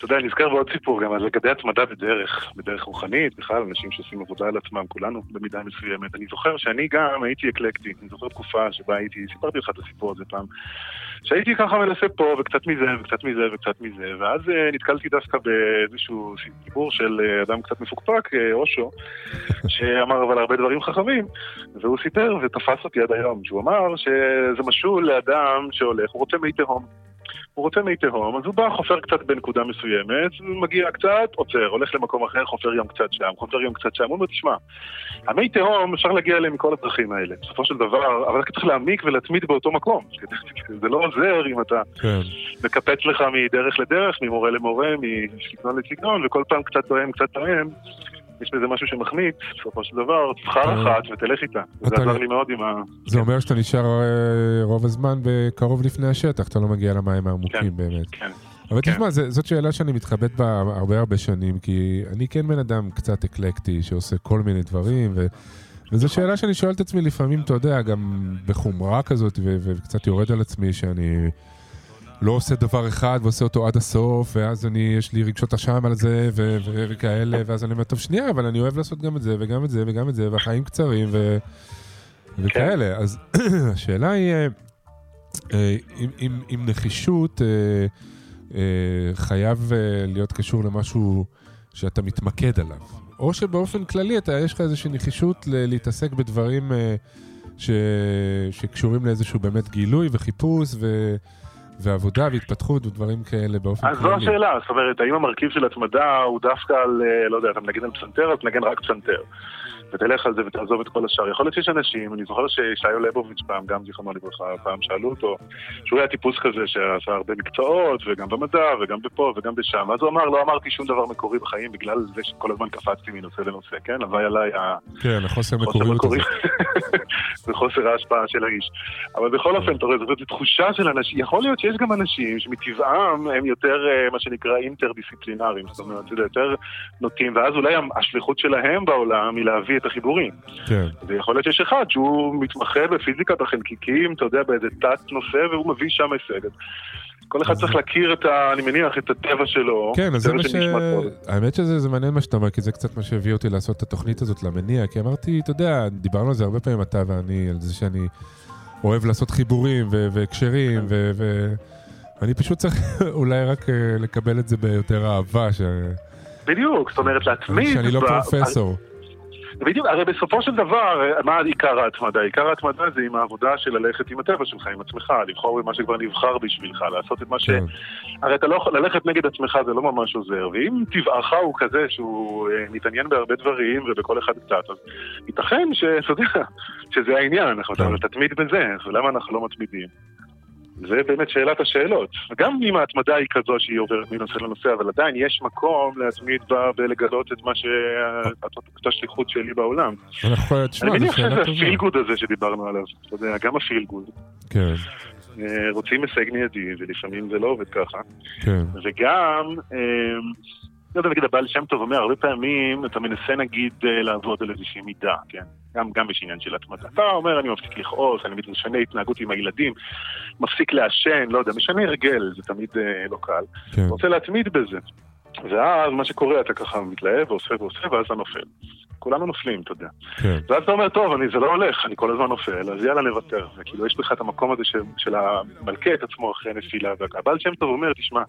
אתה יודע, נזכר בעוד סיפור גם על לגבי התמדה בדרך, בדרך רוחנית, בכלל, אנשים שעושים עבודה על עצמם, כולנו במידה מסוימת. אני זוכר שאני גם הייתי אקלקטי, אני זוכר תקופה שבה הייתי, סיפרתי לך את הסיפור הזה פעם, שהייתי ככה מנסה פה, וקצת מזה, וקצת מזה, וקצת מזה, ואז אה, נתקלתי דווקא באיזשהו סיפור של אה, אדם קצת מפוקפק, אה, אושו, שאמר אבל הרבה דברים חכמים, והוא סיפר ותפס אותי עד היום, שהוא אמר שזה משול לאדם שהולך, הוא רוצה מי תהום. הוא רוצה מי תהום, אז הוא בא, חופר קצת בנקודה מסוימת, מגיע קצת, עוצר, הולך למקום אחר, חופר גם קצת שם, חופר גם קצת שם, הוא אומר, תשמע, המי תהום, אפשר להגיע אליהם מכל הדרכים האלה, בסופו של דבר, אבל אתה צריך להעמיק ולהתמיד באותו מקום. זה לא עוזר אם אתה כן. מקפץ לך מדרך לדרך, ממורה למורה, מסגנון לסגנון, וכל פעם קצת טועם, קצת טועם. יש בזה משהו שמחמיץ, בסופו של דבר, תבחר כן. אחת ותלך איתה. זה עזר לי מאוד עם ה... זה אומר שאתה נשאר אה, רוב הזמן קרוב לפני השטח, אתה לא מגיע למים העמוקים כן. באמת. כן. אבל כן. תשמע, זה- זאת שאלה שאני מתחבט בה הרבה הרבה שנים, כי אני כן בן אדם קצת אקלקטי, שעושה כל מיני דברים, ו... וזו שאלה שאני שואל את עצמי לפעמים, אתה יודע, גם בחומרה כזאת, ו- וקצת יורד על עצמי שאני לא עושה דבר אחד ועושה אותו עד הסוף, ואז אני, יש לי רגשות אשם על זה, ו- ו- וכאלה, ואז אני אומר, טוב, שנייה, אבל אני אוהב לעשות גם את זה, וגם את זה, וגם את זה, והחיים קצרים, ו... וכאלה. אז השאלה היא, אה, אה, אם, אם, אם נחישות אה, אה, חייב אה, להיות קשור למשהו שאתה מתמקד עליו, או שבאופן כללי אתה, יש לך איזושהי נחישות ל- להתעסק בדברים אה, ש, שקשורים לאיזשהו באמת גילוי וחיפוש ו, ועבודה והתפתחות ודברים כאלה באופן אז זו כללי. השאלה, זאת אומרת, האם המרכיב של התמדה הוא דווקא על, אה, לא יודע, אתה מנגן על פסנתר, אז תנגן רק פסנתר. ותלך על זה ותעזוב את כל השאר. יכול להיות שיש אנשים, אני זוכר שישעיו ליבוביץ' פעם, גם זיכרונו לברכה, פעם שאלו אותו, שהוא היה טיפוס כזה שעשה הרבה מקצועות, וגם במדע, וגם בפה, וגם בשם. אז הוא אמר, לא אמרתי שום דבר מקורי בחיים, בגלל זה שכל הזמן קפצתי מנושא לנושא, כן? הווי עליי ה... כן, החוסר חוסר מקוריות מקורי, הזה. וחוסר ההשפעה של האיש. אבל בכל אופן, אתה רואה, זאת תחושה של אנשים, יכול להיות שיש גם אנשים שמטבעם הם יותר, אה, מה שנקרא, אינטרדיסציפלינריים, זאת אומרת, יותר נוטים, ואז אולי השליחות שלהם בעולם היא להביא את החיבורים. כן. ויכול להיות שיש אחד שהוא מתמחה בפיזיקת החלקיקים, אתה יודע, באיזה תת נושא, והוא מביא שם הישג. כל אחד צריך להכיר את ה... אני מניח, את הטבע שלו. כן, אז זה מה ש... האמת שזה זה מעניין מה שאתה אומר, כי זה קצת מה שהביא אותי לעשות את התוכנית הזאת למניע, כי אמרתי, אתה יודע, דיברנו על זה הרבה פעמים, אתה ואני, על זה שאני אוהב לעשות חיבורים והקשרים, ו- ואני פשוט צריך אולי רק אה, לקבל את זה ביותר אהבה, ש... בדיוק, זאת אומרת, להתמיד... שאני לא פרופסור. בדיוק, הרי בסופו של דבר, מה עיקר ההתמדה? עיקר ההתמדה זה עם העבודה של ללכת עם הטבע שלך, עם עצמך, לבחור במה שכבר נבחר בשבילך, לעשות את מה ש... כן. הרי אתה לא יכול, ללכת נגד עצמך זה לא ממש עוזר, ואם טבעך הוא כזה שהוא אה, מתעניין בהרבה דברים ובכל אחד קצת, אז ייתכן שאתה יודע, שזה העניין, אנחנו כן. תתמיד בזה, ולמה אנחנו לא מתמידים? זה באמת שאלת השאלות. וגם אם ההתמדה היא כזו שהיא עוברת מנושא לנושא, אבל עדיין יש מקום להתמיד בה ולגלות את מה ש... את השליחות שלי בעולם. אני מניח שזה. הפילגוד הזה שדיברנו עליו, אתה יודע, גם הפילגוד. כן, אה, רוצים הישג מיידי, ולפעמים זה לא עובד ככה. כן, וגם, אה, לא יודע, נגיד הבעל שם טוב אומר, הרבה פעמים אתה מנסה נגיד אה, לעבוד על איזושהי מידה, כן? גם, גם יש עניין של התמדה. אתה אומר, אני מפסיק לכעוס, אני משנה התנהגות עם הילדים, מפסיק לעשן, לא יודע, משנה הרגל, זה תמיד אה, לא קל. כן. רוצה להתמיד בזה. ואז מה שקורה, אתה ככה מתלהב ועושה ועושה, ואז אתה נופל. כולנו נופלים, אתה יודע. כן, ואז אתה אומר, טוב, אני, זה לא הולך, אני כל הזמן נופל, אז יאללה נוותר. וכאילו, יש לך את המקום הזה של, של המלכה את עצמו אחרי נפילה. והבעל שם טוב אומר, תשמע,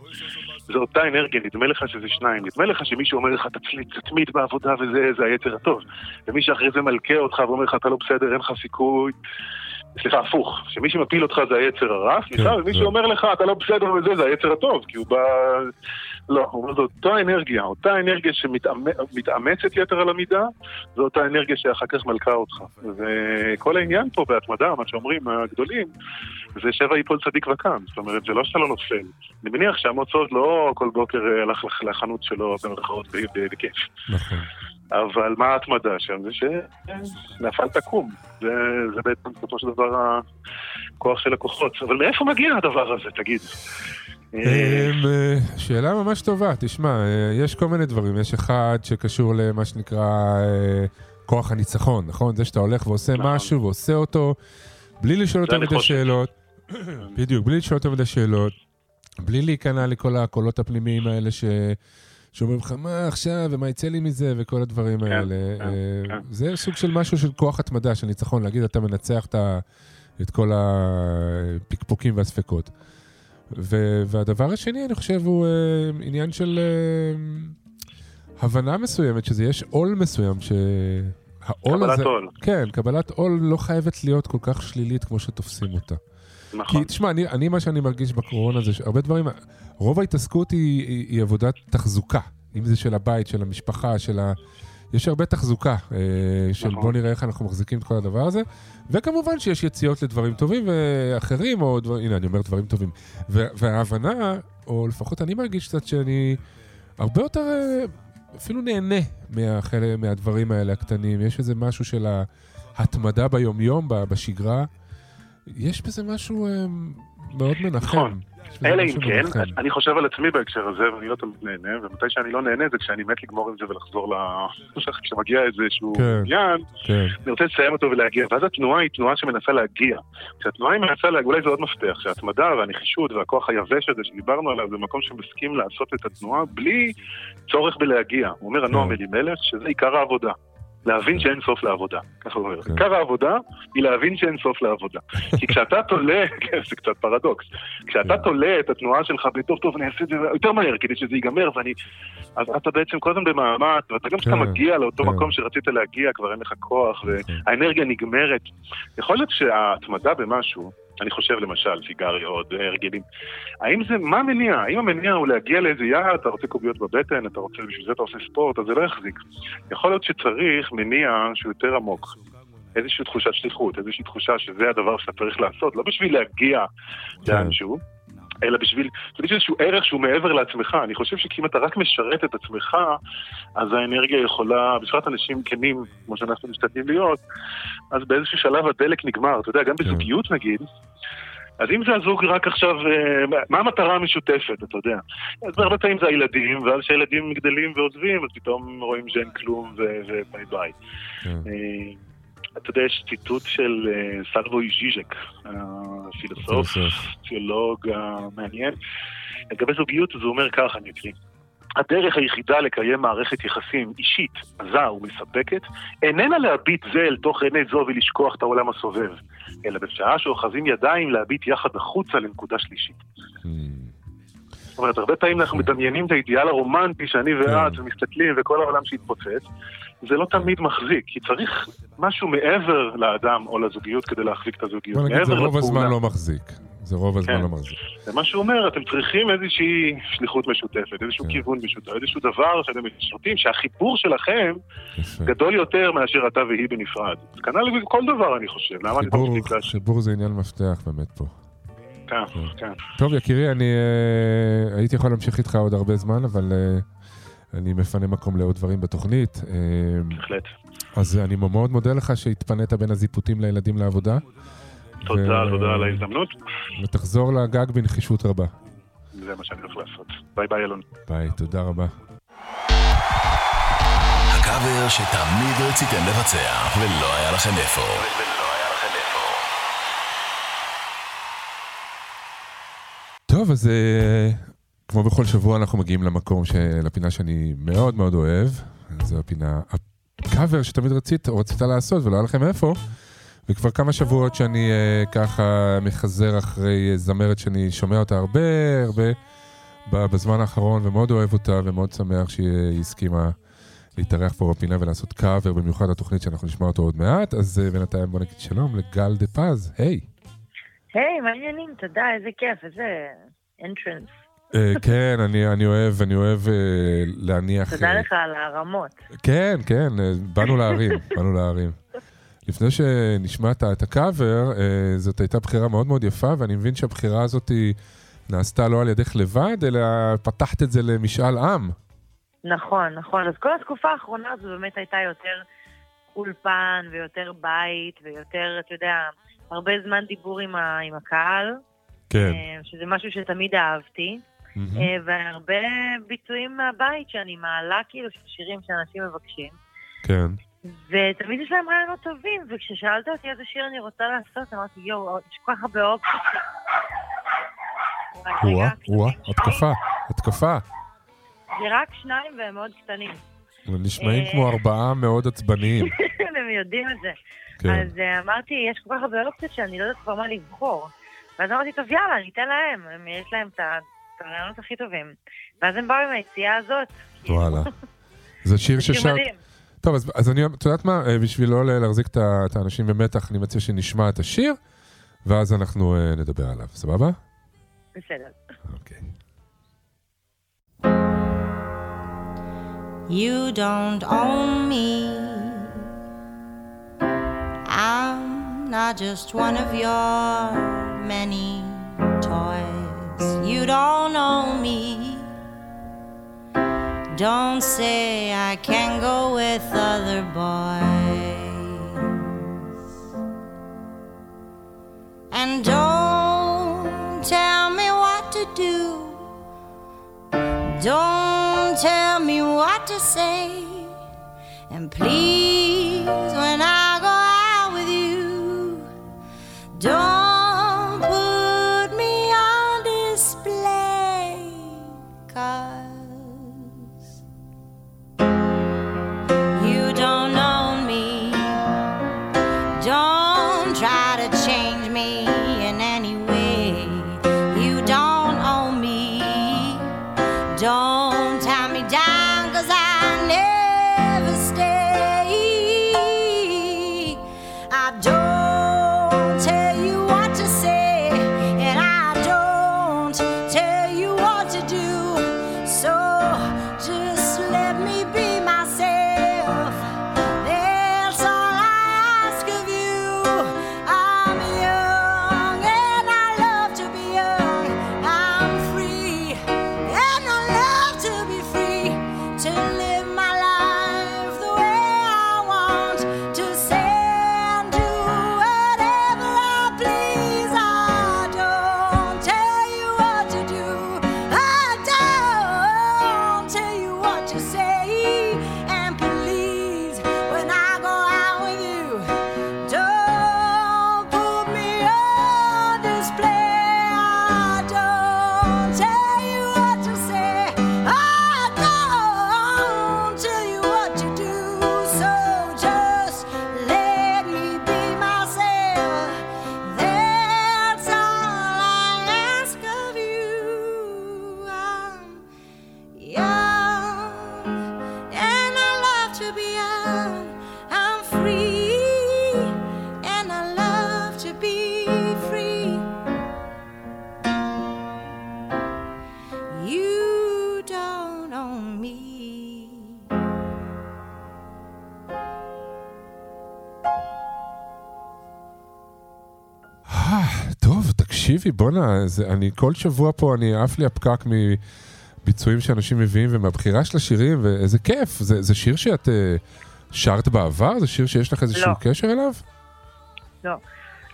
זו אותה אנרגיה, נדמה לך שזה שניים. נדמה לך שמישהו אומר לך, תצליט, תתמיד בעבודה וזה זה היצר הטוב. ומי שאחרי זה מלכה אותך ואומר לך, אתה לא בסדר, אין לך סיכוי. סליחה, הפוך, שמי שמפיל אותך זה היצר הרע, סליחה, כן, ומי זה- שאומר לך, אתה לא בסדר וזה, זה היצר הטוב, כי הוא בא... לא, אומר, זו אותה אנרגיה, אותה אנרגיה שמתאמצת יתר על המידה, זו אותה אנרגיה שאחר כך מלכה אותך. וכל העניין פה בהתמדה, מה שאומרים הגדולים, זה שבע יפול צדיק וקם. זאת אומרת, זה לא שאתה לא נופל. אני מניח שעמוס עוז לא כל בוקר אה, הלך לח- לחנות שלו, במרכאות, בכיף. נכון. אבל מה ההתמדה שם? זה שנפל תקום. זה, זה בעצם בסופו של דבר הכוח של הכוחות. אבל מאיפה מגיע הדבר הזה, תגיד? אמ, אה, שאלה ממש טובה, תשמע, אה, יש כל מיני דברים, יש אחד שקשור למה שנקרא אה, כוח הניצחון, נכון? זה שאתה הולך ועושה נכון. משהו ועושה אותו, בלי לשאול יותר אני מדי חושב. שאלות, בדיוק, בלי לשאול יותר מדי שאלות, בלי להיכנע לכל הקולות הפנימיים האלה ש... שאומרים לך, מה עכשיו, ומה יצא לי מזה, וכל הדברים כן, האלה. כן, כן. זה סוג של משהו של כוח התמדה, של ניצחון, להגיד, אתה מנצח את את כל הפקפוקים והספקות. ו- והדבר השני, אני חושב, הוא אה, עניין של אה, הבנה מסוימת, שזה יש עול מסוים, שהעול קבלת הזה... עול. כן, קבלת עול לא חייבת להיות כל כך שלילית כמו שתופסים אותה. נכון. כי תשמע, אני, אני מה שאני מרגיש בקורונה זה שהרבה דברים, רוב ההתעסקות היא, היא, היא עבודת תחזוקה, אם זה של הבית, של המשפחה, של ה... יש הרבה תחזוקה, אה, של נכון. בוא נראה איך אנחנו מחזיקים את כל הדבר הזה, וכמובן שיש יציאות לדברים טובים ואחרים, או דבר, הנה אני אומר דברים טובים. ו- וההבנה, או לפחות אני מרגיש קצת שאני הרבה יותר אה, אפילו נהנה מהחלק, מהדברים האלה הקטנים, יש איזה משהו של ההתמדה ביומיום, בשגרה. יש בזה משהו אה, מאוד מנחם. נכון. אלא אם כן. אני חושב על עצמי בהקשר הזה, ואני לא תמיד נהנה, ומתי שאני לא נהנה זה כשאני מת לגמור עם זה ולחזור ל... כשמגיע איזשהו כן. עניין, כן, אני רוצה לסיים אותו ולהגיע, ואז התנועה היא תנועה שמנסה להגיע. כשהתנועה היא מנסה להגיע, אולי זה עוד מפתח, שההתמדה והנחישות והכוח היבש הזה שדיברנו עליו, זה מקום שמסכים לעשות את התנועה בלי צורך בלהגיע. הוא אומר הנועם כן. אלימלך שזה עיקר העבודה. להבין שאין סוף לעבודה, ככה הוא אומר. כן. עיקר העבודה היא להבין שאין סוף לעבודה. כי כשאתה תולה, כן, זה קצת פרדוקס, כשאתה כן. תולה את התנועה שלך בטוב טוב, אני אעשה את זה יותר מהר כדי שזה ייגמר, ואני... אז אתה בעצם כל הזמן במאמץ, ואתה גם כשאתה כן, מגיע לאותו כן. מקום שרצית להגיע, כבר אין לך כוח, נכון. והאנרגיה נגמרת. יכול להיות שההתמדה במשהו, אני חושב למשל, סיגריות, הרגלים, האם זה, מה המניע? האם המניע הוא להגיע לאיזה יעד, אתה רוצה קוביות בבטן, אתה רוצה, בשביל זה אתה עושה ספורט, אז זה לא יחזיק. יכול להיות שצריך מניע שהוא יותר עמוק. איזושהי תחושת שליחות, איזושהי תחושה שזה הדבר שאתה צריך לעשות, לא בשביל להגיע כן. אלא בשביל, בשביל איזשהו ערך שהוא מעבר לעצמך. אני חושב שאם אתה רק משרת את עצמך, אז האנרגיה יכולה, בפרט אנשים כנים, כמו שאנחנו משתדלים להיות, אז באיזשהו שלב הדלק נגמר. אתה יודע, גם כן. בזוגיות נגיד, אז אם זה הזוג רק עכשיו, אה, מה המטרה המשותפת, אתה יודע? אז הרבה פעמים זה הילדים, ואז כשהילדים גדלים ועוזבים, אז פתאום רואים שאין כלום וביי ביי. כן. אה, אתה יודע, יש ציטוט של אה, סלבוי ז'יז'ק, הפילוסוף, פילוסוף. תיאולוג המעניין. לגבי זוגיות, אז הוא אומר ככה, אני אקריא. הדרך היחידה לקיים מערכת יחסים אישית, עזה ומספקת, איננה להביט זה אל תוך עיני זו ולשכוח את העולם הסובב, אלא בשעה שאוחזים ידיים להביט יחד החוצה לנקודה שלישית. זאת אומרת, הרבה פעמים אנחנו מדמיינים את האידיאל הרומנטי שאני ואת, ומסתכלים, וכל העולם שהתפוצץ, זה לא תמיד מחזיק, כי צריך משהו מעבר לאדם או לזוגיות כדי להחזיק את הזוגיות. בוא נגיד, זה רוב הזמן לפעולה. לא מחזיק. זה רוב הזמן כן. לא מחזיק. ומה שהוא אומר, אתם צריכים איזושהי שליחות משותפת, איזשהו כן. כיוון משותף, איזשהו דבר שאתם משרתים, שהחיבור שלכם יפה. גדול יותר מאשר אתה והיא בנפרד. כנ"ל לגבי כל דבר, אני חושב. למה אני להשאיר? חיבור זה עניין מפתח באמת פה. כן, כן. טוב, יקירי, אני אה, הייתי יכול להמשיך איתך עוד הרבה זמן, אבל אה, אני מפנה מקום לעוד דברים בתוכנית. אה, בהחלט. אז אני מאוד מודה לך שהתפנית בין הזיפותים לילדים לעבודה. תודה, ו- תודה על ההזדמנות. ותחזור לגג בנחישות רבה. זה מה שאני הולך לעשות. ביי ביי, אלון. ביי, תודה רבה. הקאבר שתמיד רציתם לבצע, ולא היה לכם איפה. טוב, אז אה, כמו בכל שבוע אנחנו מגיעים למקום, של הפינה שאני מאוד מאוד אוהב. זו הפינה, הקאבר שתמיד רצית, או רצית לעשות ולא היה לכם איפה. וכבר כמה שבועות שאני אה, ככה מחזר אחרי אה, זמרת שאני שומע אותה הרבה הרבה בזמן האחרון, ומאוד אוהב אותה, ומאוד שמח שהיא הסכימה להתארח פה בפינה ולעשות קאבר, במיוחד התוכנית שאנחנו נשמע אותו עוד מעט. אז אה, בינתיים בוא נגיד שלום לגל דה פז, היי. היי, מה העניינים? תודה, איזה כיף, איזה entrance. אה, כן, אני, אני אוהב, אני אוהב אה, להניח... תודה אה, לך על הרמות. כן, כן, באנו להרים, באנו להרים. לפני שנשמעת את הקאבר, זאת הייתה בחירה מאוד מאוד יפה, ואני מבין שהבחירה הזאת נעשתה לא על ידך לבד, אלא פתחת את זה למשאל עם. נכון, נכון. אז כל התקופה האחרונה הזו באמת הייתה יותר אולפן ויותר בית ויותר, אתה יודע, הרבה זמן דיבור עם, ה, עם הקהל, כן. שזה משהו שתמיד אהבתי, מהמם. אה, והרבה ביצועים מהבית שאני מעלה כאילו של שירים שאנשים מבקשים. כן. ותמיד יש להם רעיונות טובים, וכששאלת אותי איזה שיר אני רוצה לעשות, אמרתי, יואו, יש כל כך הרבה אופציות. וואה, וואה. התקפה, התקפה. זה רק שניים והם מאוד קטנים. אבל נשמעים אה. כמו ארבעה מאוד עצבניים. הם יודעים את זה. כן. אז אה, אמרתי, יש כל כך הרבה אופציות שאני לא יודעת כבר מה לבחור. ואז אמרתי, טוב, יאללה, אני אתן להם, הם- יש להם את הרעיונות הכי טובים. ואז הם באו עם היציאה הזאת. וואלה. זה שיר ששרת... טוב, אז, אז אני, את יודעת מה? אה, בשביל לא להחזיק את את האנשים במתח, אני מציע שנשמע את השיר, ואז אנחנו אה, נדבר עליו, סבבה? בסדר. אוקיי. You don't own me. I'm not just one of your many toys. You don't know me. Don't say I can go with other boys. And don't tell me what to do. Don't tell me what to say. And please, תקשיבי, בואנה, אני כל שבוע פה, אני עף לי הפקק מביצועים שאנשים מביאים ומהבחירה של השירים, ואיזה כיף. זה, זה שיר שאת אה, שרת בעבר? זה שיר שיש לך איזשהו לא. קשר אליו? לא.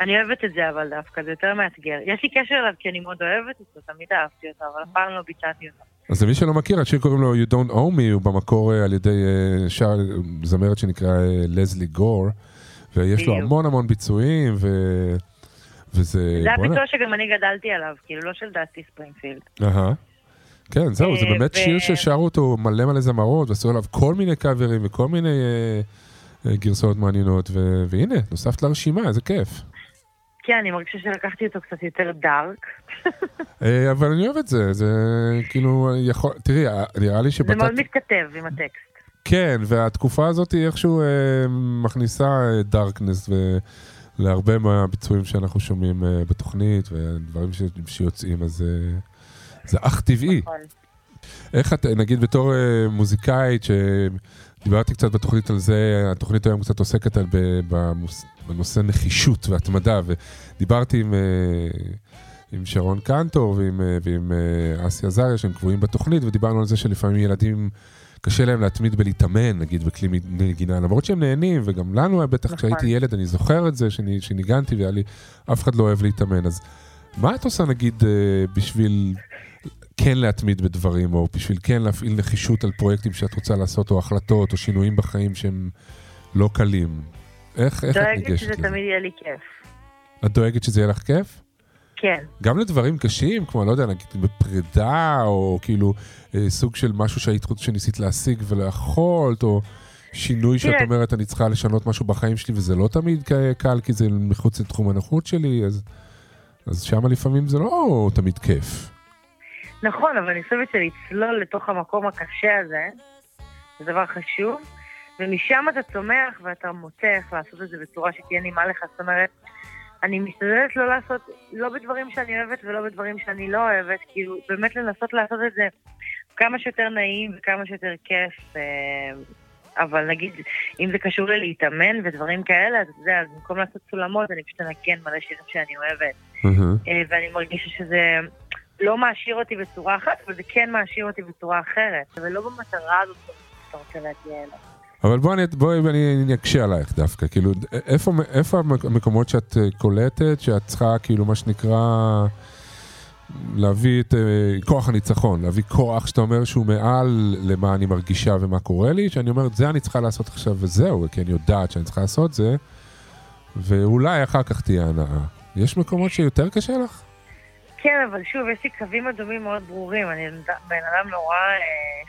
אני אוהבת את זה, אבל דווקא, זה יותר מאתגר. יש לי קשר אליו כי אני מאוד אוהבת אותו, תמיד אהבתי אותו, אבל אף פעם לא ביצעתי אותו. אז למי שלא מכיר, השיר קוראים לו You Don't Owe Me, הוא במקור אה, על ידי אה, שר, זמרת שנקרא לזלי גור, ויש לו. המון המון ביצועים, ו... וזה... זה. הביצוע שגם אני גדלתי עליו, כאילו, לא של דסטי ספרינגפילד. אהה. כן, זהו, זה אה, באמת שיר ששרו אותו מלא מלא זמרות, ועשו עליו כל מיני קאברים וכל מיני אה, אה, גרסאות מעניינות, והנה, נוספת לרשימה, איזה כיף. כן, אני מרגישה שלקחתי אותו קצת יותר דארק. אבל אני אוהב את זה, זה כאילו יכול... תראי, אה, נראה לי זה שבתת... מאוד מתכתב עם הטקסט. כן, והתקופה הזאת היא איכשהו מכניסה דארקנס ו... להרבה מהביצועים שאנחנו שומעים אה, בתוכנית, ודברים ש... שיוצאים, אז אה, זה אך טבעי. נכון. איך את, נגיד בתור אה, מוזיקאית, שדיברתי קצת בתוכנית על זה, התוכנית היום קצת עוסקת על, במוס, בנושא נחישות והתמדה, ודיברתי עם, אה, עם שרון קנטור ועם, ועם אסי עזריה, שהם קבועים בתוכנית, ודיברנו על זה שלפעמים ילדים, קשה להם להתמיד בלהתאמן, נגיד, בכלי נגינה, למרות שהם נהנים, וגם לנו, בטח נכון. כשהייתי ילד, אני זוכר את זה, שאני- שניגנתי, והיה לי, אף אחד לא אוהב להתאמן. אז מה את עושה, נגיד, אה, בשביל כן להתמיד בדברים, או בשביל כן להפעיל נחישות על פרויקטים שאת רוצה לעשות, או החלטות, או שינויים בחיים שהם לא קלים? איך, איך את דואגת ניגשת שזה לזה? תמיד יהיה לי כיף. את דואגת שזה יהיה לך כיף? כן. גם לדברים קשים, כמו, לא יודע, נגיד בפרידה, או כאילו אה, סוג של משהו שהיית שניסית להשיג ולא יכולת, או שינוי שאת. אומרת, אני צריכה לשנות משהו בחיים שלי, וזה לא תמיד קל, כי זה מחוץ לתחום הנוחות שלי, אז, אז שמה לפעמים זה לא תמיד כיף. נכון, אבל אני חושבת שלצלול לתוך המקום הקשה הזה, זה דבר חשוב, ומשם אתה צומח ואתה מוצא איך לעשות את זה בצורה שתהיה נעימה לך. זאת אומרת, אני משתדלת לא לעשות, לא בדברים שאני אוהבת ולא בדברים שאני לא אוהבת, כאילו, באמת לנסות לעשות את זה כמה שיותר נעים וכמה שיותר כיף. אה, אבל נגיד, אם זה קשור ללהתאמן ודברים כאלה, אז אתה יודע, אז במקום לעשות סולמות, אני פשוט אנגן מלא שירים שאני אוהבת. אה, ואני מרגישה שזה לא מעשיר אותי בצורה אחת, אבל זה כן מעשיר אותי בצורה אחרת. ולא במטרה הזאת שאתה רוצה להגיע אליה. אבל בואי אני, בואי אני, אני אקשה עלייך דווקא, כאילו, איפה, איפה המק- המקומות שאת אה, קולטת, שאת צריכה, כאילו, מה שנקרא, להביא את אה, כוח הניצחון, להביא כוח שאתה אומר שהוא מעל למה אני מרגישה ומה קורה לי, שאני אומרת, זה אני צריכה לעשות עכשיו וזהו, כי אני יודעת שאני צריכה לעשות זה, ואולי אחר כך תהיה הנאה. יש מקומות שיותר קשה לך? כן, אבל שוב, יש לי קווים אדומים מאוד ברורים. אני בן אדם נורא, אה,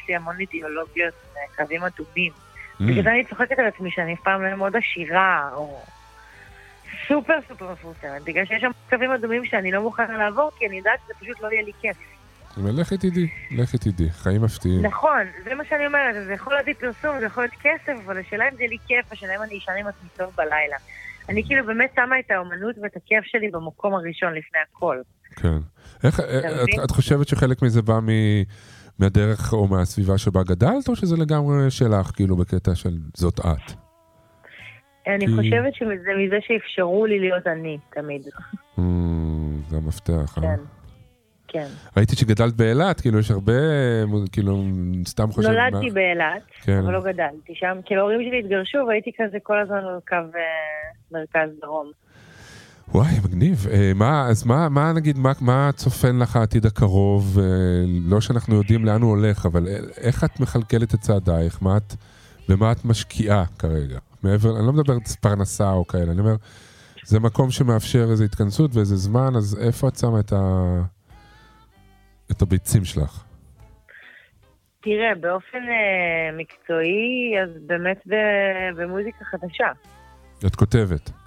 יש לי המון אידיאולוגיות, אה, קווים אדומים. Mm. בגלל זה אני צוחקת על עצמי שאני אף פעם לא מאוד עשירה, או סופר סופר מפורסמת. בגלל שיש שם קווים אדומים שאני לא מוכנה לעבור, כי אני יודעת שזה פשוט לא יהיה לי כיף. אבל לכי תדעי, לכי תדעי, חיים מפתיעים. נכון, זה מה שאני אומרת, זה יכול להביא פרסום, זה יכול להיות כסף, אבל השאלה אם זה לי כיף, השאלה אם אני אשן עם עצמי טוב בלילה. אני כאילו באמת שמה את האומנות ואת הכיף שלי במקום הראשון לפני הכל. כן. איך, את, מבין? את חושבת שחלק מזה בא מ, מהדרך או מהסביבה שבה גדלת, או שזה לגמרי שלך, כאילו, בקטע של זאת את? אני כי- חושבת שזה מזה שאפשרו לי להיות אני, תמיד. Mm, זה המפתח, אה? כן. כן. ראיתי שגדלת באילת, כאילו, יש הרבה, כאילו, סתם חושב... נולדתי מה- באילת, כן. אבל לא גדלתי שם. כאילו ההורים שלי התגרשו והייתי כזה כל הזמן על קו אה, מרכז דרום. וואי, מגניב. אה, מה, אז מה, מה נגיד, מה, מה צופן לך העתיד הקרוב? אה, לא שאנחנו יודעים לאן הוא הולך, אבל אה, איך את מכלכלת את צעדייך? מה את, במה את משקיעה כרגע? מעבר, אני לא מדבר על פרנסה או כאלה, אני אומר, זה מקום שמאפשר איזו התכנסות ואיזה זמן, אז איפה את שמה את, ה, את הביצים שלך? תראה, באופן אה, מקצועי, אז באמת ב- במוזיקה חדשה. את כותבת.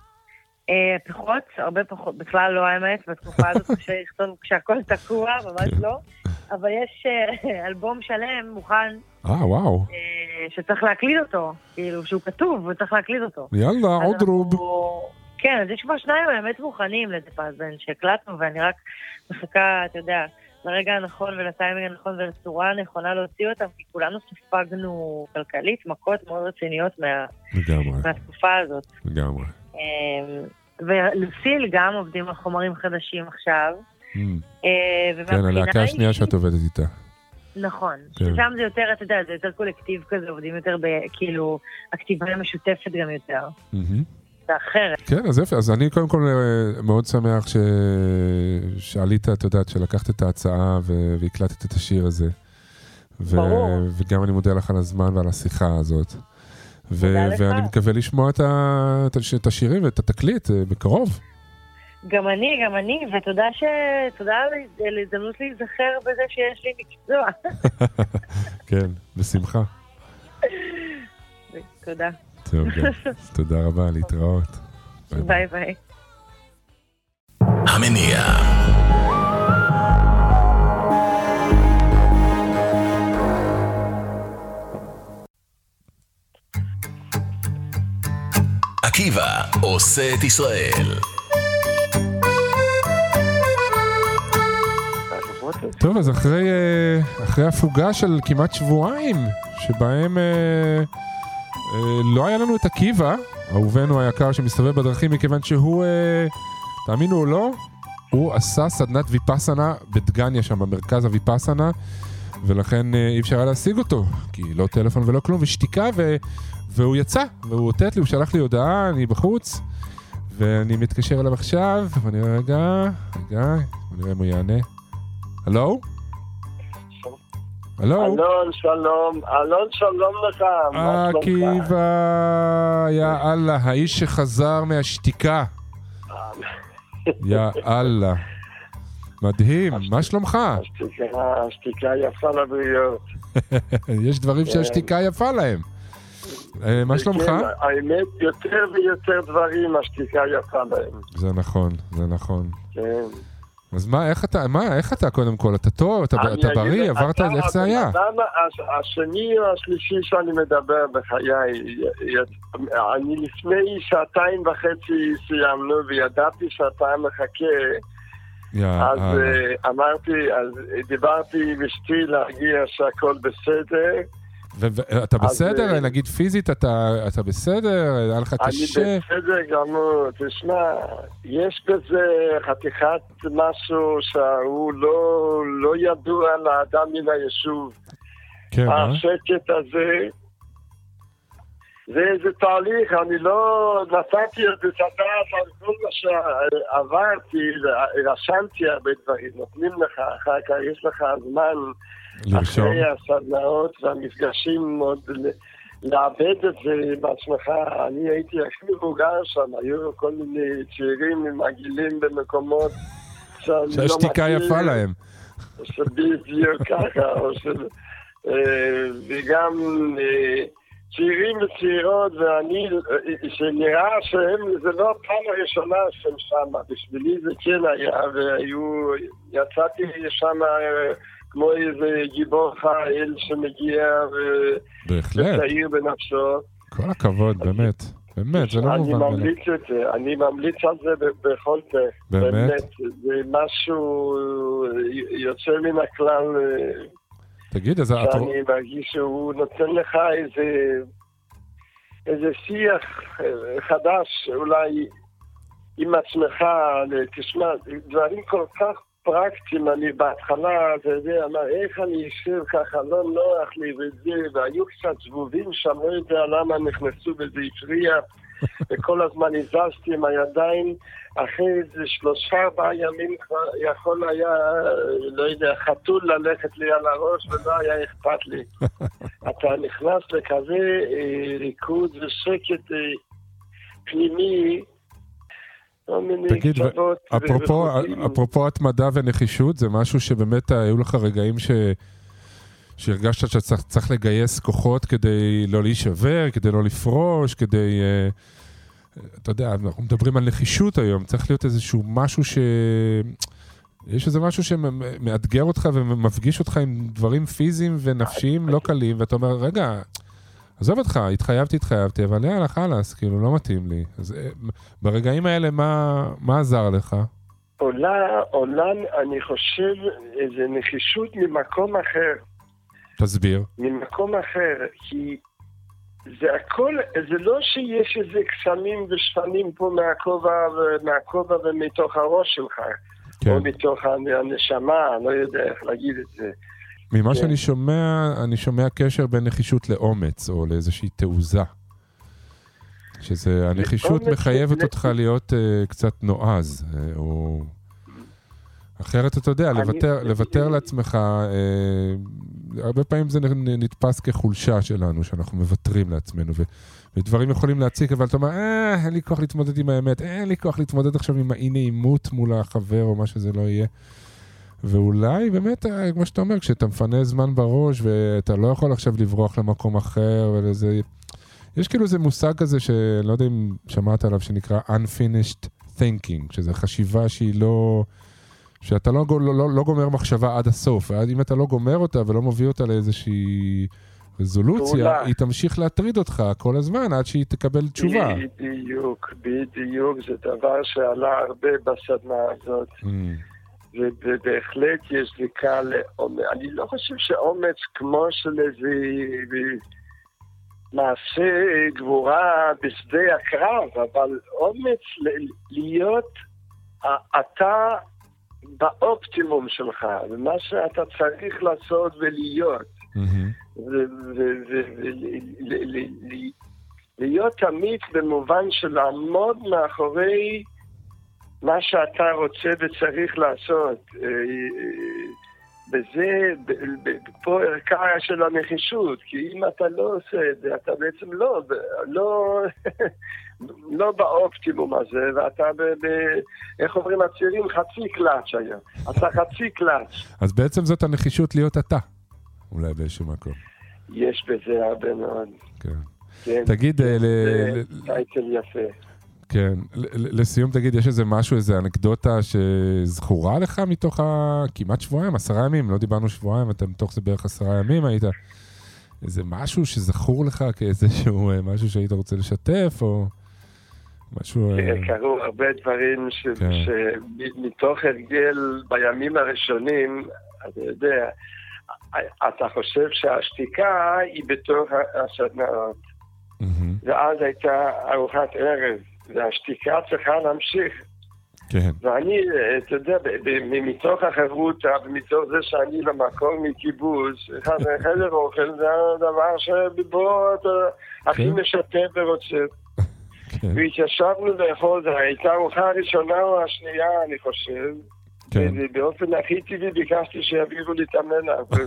אה, פחות, הרבה פחות, בכלל לא האמת, בתקופה הזאת קשה לכתוב כשהכל תקוע, ממש כן. לא. אבל יש אה, אלבום שלם מוכן אה, וואו. אה, שצריך להקליד אותו, כאילו, שהוא כתוב וצריך להקליד אותו. יאללה, עוד רוב. כן, אז יש כבר שניים באמת מוכנים לזה פאזן שהקלטנו, ואני רק מחכה, אתה יודע, לרגע הנכון ולטיימינג הנכון ולצורה הנכונה להוציא אותם, כי כולנו ספגנו כלכלית מכות מאוד רציניות מה, מהתקופה הזאת. לגמרי. ולוסיל גם עובדים על חומרים חדשים עכשיו. Mm. אה, כן, הלהקה השנייה שאת עובדת איתה. נכון. כן. ששם זה יותר, אתה יודע, זה יותר קולקטיב כזה, עובדים יותר ב... כאילו, הכתיבה המשותפת גם יותר. זה אחרת. כן, אז יפה. אז אני קודם כל אה, מאוד שמח ש... שעלית, את יודעת, שלקחת את ההצעה ו... והקלטת את השיר הזה. ו... ברור. וגם אני מודה לך על הזמן ועל השיחה הזאת. ו... לך. ואני מקווה לשמוע את, ה... את הש- את השירים ואת התקליט אה, בקרוב. גם אני, גם אני, ותודה ש... תודה על ההזדמנות להיזכר בזה שיש לי מקצוע. כן, בשמחה. תודה. טוב, גם. תודה רבה, להתראות. ביי ביי. המניע. עקיבא עושה את ישראל. טוב, אז אחרי, אה, אחרי הפוגה של כמעט שבועיים, שבהם אה, אה, לא היה לנו את עקיבא, אהובנו היקר שמסתובב בדרכים, מכיוון שהוא, אה, תאמינו או לא, הוא עשה סדנת ויפאסנה בדגניה שם, במרכז הויפאסנה, ולכן אה, אי אפשר היה להשיג אותו, כי לא טלפון ולא כלום, ושתיקה, ו, והוא יצא, והוא אותת לי, הוא שלח לי הודעה, אני בחוץ, ואני מתקשר אליו עכשיו, ואני אומר, רגע, רגע, נראה אם הוא יענה. הלו? הלו? אלון, שלום, אלון, שלום לך, מה שלומך? עקיבא, יא אללה, האיש שחזר מהשתיקה. יא אללה. מדהים, מה שלומך? השתיקה, השתיקה יפה לבריאות. יש דברים שהשתיקה יפה להם. אה, מה שלומך? כן, האמת, יותר ויותר דברים השתיקה יפה להם. זה נכון, זה נכון. כן. אז מה, איך אתה, מה, איך אתה קודם כל? אתה טוב? אתה אתה בריא? לך, עברת, אתה איך זה היה? הבן אדם הש- השני או השלישי שאני מדבר בחיי, אני לפני שעתיים וחצי סיימנו וידעתי שאתה מחכה, יא אז. אה, אמרתי, אז דיברתי עם אשתי להגיע שהכל בסדר. ואתה בסדר? אה, נגיד פיזית אתה אתה בסדר? היה לך אני קשה? בסדר גמור, תשמע, יש בזה חתיכת משהו שהוא לא, לא ידוע לאדם מן היישוב. כן, אה? השקט הזה, זה איזה תהליך, אני לא נתתי את הדעת על כל מה שעברתי, רשמתי הרבה דברים, נותנים לך אחר כך, יש לך זמן לרשום. אחרי הסדנאות והמפגשים עוד ל- לאבד את זה בעצמך. אני הייתי הכי מבוגר שם, היו כל מיני צעירים עם עגילים במקומות לא שהשתיקה מכיר. יפה להם. שבדיוק ככה, או. אה, וגם אה, צעירים וצעירות, ואני, אה, שנראה שהם, זה לא הפעם הראשונה שהם שמה, בשבילי זה כן היה, והיו, יצאתי שם אה, כמו איזה גיבור חיל שמגיע. וצעיר בנפשו. כל הכבוד, באמת. באמת, זה לא אני מובן מאליו. ממליץ את זה, אני ממליץ על זה בכל פה. באמת? זה משהו יוצא מן הכלל, אה, תגיד, אז את... שאני מרגיש שהוא נותן לך איזה, איזה שיח אה, חדש, אולי עם עצמך, תשמע, דברים כל כך פרקטיים, אני בהתחלה, אתה יודע, מה, איך אני אשב ככה, לא נוח לי וזה, והיו קצת זבובים שם, לא יודע למה נכנסו וזה הפריע, וכל הזמן הזזתי עם הידיים, אחרי איזה שלושה ארבעה ימים כבר יכול היה, לא יודע, חתול ללכת לי על הראש ולא היה אכפת לי. אתה נכנס לכזה אה, ריקוד ושקט אה, פנימי, כל מיני תגיד, ו- קצוות אפרופו, וחוטים. אפרופו התמדה ונחישות, זה משהו שבאמת היו לך רגעים ש... שהרגשת שאתה צריך, צריך לגייס כוחות כדי לא להישבר, כדי לא לפרוש, כדי... אה, אתה יודע, אנחנו מדברים על נחישות היום, צריך להיות איזשהו משהו ש... יש איזה משהו שמאתגר אותך ומפגיש אותך עם דברים פיזיים ונפשיים לא קלים, ואתה אומר, רגע, עזוב אותך, התחייבתי, התחייבתי, אבל יאללה, חלאס, כאילו, לא מתאים לי. אז אה, ברגעים האלה, מה, מה עזר לך? עולה, עולה, אני חושב, איזה נחישות ממקום אחר. תסביר. ממקום אחר, כי זה הכל, זה לא שיש איזה קסמים ושפנים פה מהכובע, מהכובע ומתוך הראש שלך, כן. או מתוך הנשמה, לא יודע איך להגיד את זה. ממה כן. שאני שומע, אני שומע קשר בין נחישות לאומץ, או לאיזושהי תעוזה. שזה, הנחישות מחייבת אותך להיות uh, קצת נועז, uh, או... אחרת אתה יודע, לוותר, לוותר לעצמך, uh, הרבה פעמים זה נתפס כחולשה שלנו, שאנחנו מוותרים לעצמנו, ו, ודברים יכולים להציק, אבל אתה אומר, אה, אין לי כוח להתמודד עם האמת, אין לי כוח להתמודד עכשיו עם האי נעימות מול החבר, או מה שזה לא יהיה. ואולי באמת, אה, כמו שאתה אומר, כשאתה מפנה זמן בראש ואתה לא יכול עכשיו לברוח למקום אחר ולזה... יש כאילו איזה מושג כזה שאני לא יודע אם שמעת עליו, שנקרא Unfinished Thinking, שזה חשיבה שהיא לא... שאתה לא, לא, לא, לא גומר מחשבה עד הסוף, אם אתה לא גומר אותה ולא מביא אותה לאיזושהי רזולוציה, פעולה. היא תמשיך להטריד אותך כל הזמן עד שהיא תקבל תשובה. בדיוק, בדיוק, זה דבר שעלה הרבה בסדנה הזאת. Mm, ובהחלט יש זיקה לאומץ. אני לא חושב שאומץ כמו של איזה מעשה גבורה בשדה הקרב, אבל אומץ להיות אתה באופטימום שלך, ומה שאתה צריך לעשות ולהיות. מהמם. ולהיות תמיד במובן של לעמוד מאחורי מה שאתה רוצה וצריך לעשות. אה, אה, וזה, ב- ב- פה ערכה של הנחישות, כי אם אתה לא עושה את זה, אתה בעצם לא, לא, לא באופטימום הזה, ואתה, ב, ב, איך אומרים הצעירים, חצי קלאץ' היה. אתה חצי קלאץ'. אז בעצם זאת הנחישות להיות אתה, אולי באיזשהו מקום. יש בזה הרבה מאוד. כן. כן. תגיד, אה, ל- זה ל- טייטל יפה. כן, לסיום תגיד, יש איזה משהו, איזה אנקדוטה שזכורה לך מתוך ה... כמעט שבועיים, עשרה ימים, לא דיברנו שבועיים, אתה מתוך זה בערך עשרה ימים היית. איזה משהו שזכור לך כאיזשהו אה, משהו שהיית רוצה לשתף, או משהו... אה, כן, קרו הרבה דברים ש- כן. שמתוך הרגל בימים הראשונים, אתה יודע, אתה חושב שהשתיקה היא בתוך הסדנאות, מהמם, ואז הייתה ארוחת ערב, והשתיקה צריכה להמשיך. כן, ואני, אתה יודע, מתוך החברותה ומתוך זה שאני במקור מקיבוץ, חדר אוכל זה הדבר שבו אתה הכי כן. משתף ורוצה. כן, והתיישבנו לאכול, זו הייתה ארוחה הראשונה או השנייה, אני חושב. כן. ובאופן הכי טבעי ביקשתי שיעבירו לי את המלח,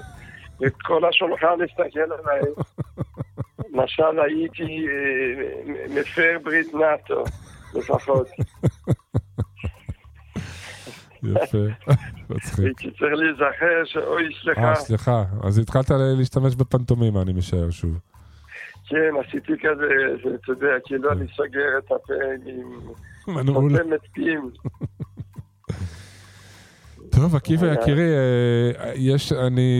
וכל השולחן הסתכל עליי. משל הייתי אה, מפר ברית נאטו, לפחות. יפה, מצחיק. הייתי צריך להיזכר שאוי, סליחה. אה, סליחה, אז התחלת להשתמש בפנטומימה, אני משער שוב. כן, עשיתי כזה, זה, אתה יודע, כאילו אני סוגר את הפה עם מנעול. טוב, עקיבא אה, יקירי, אה, יש, אני,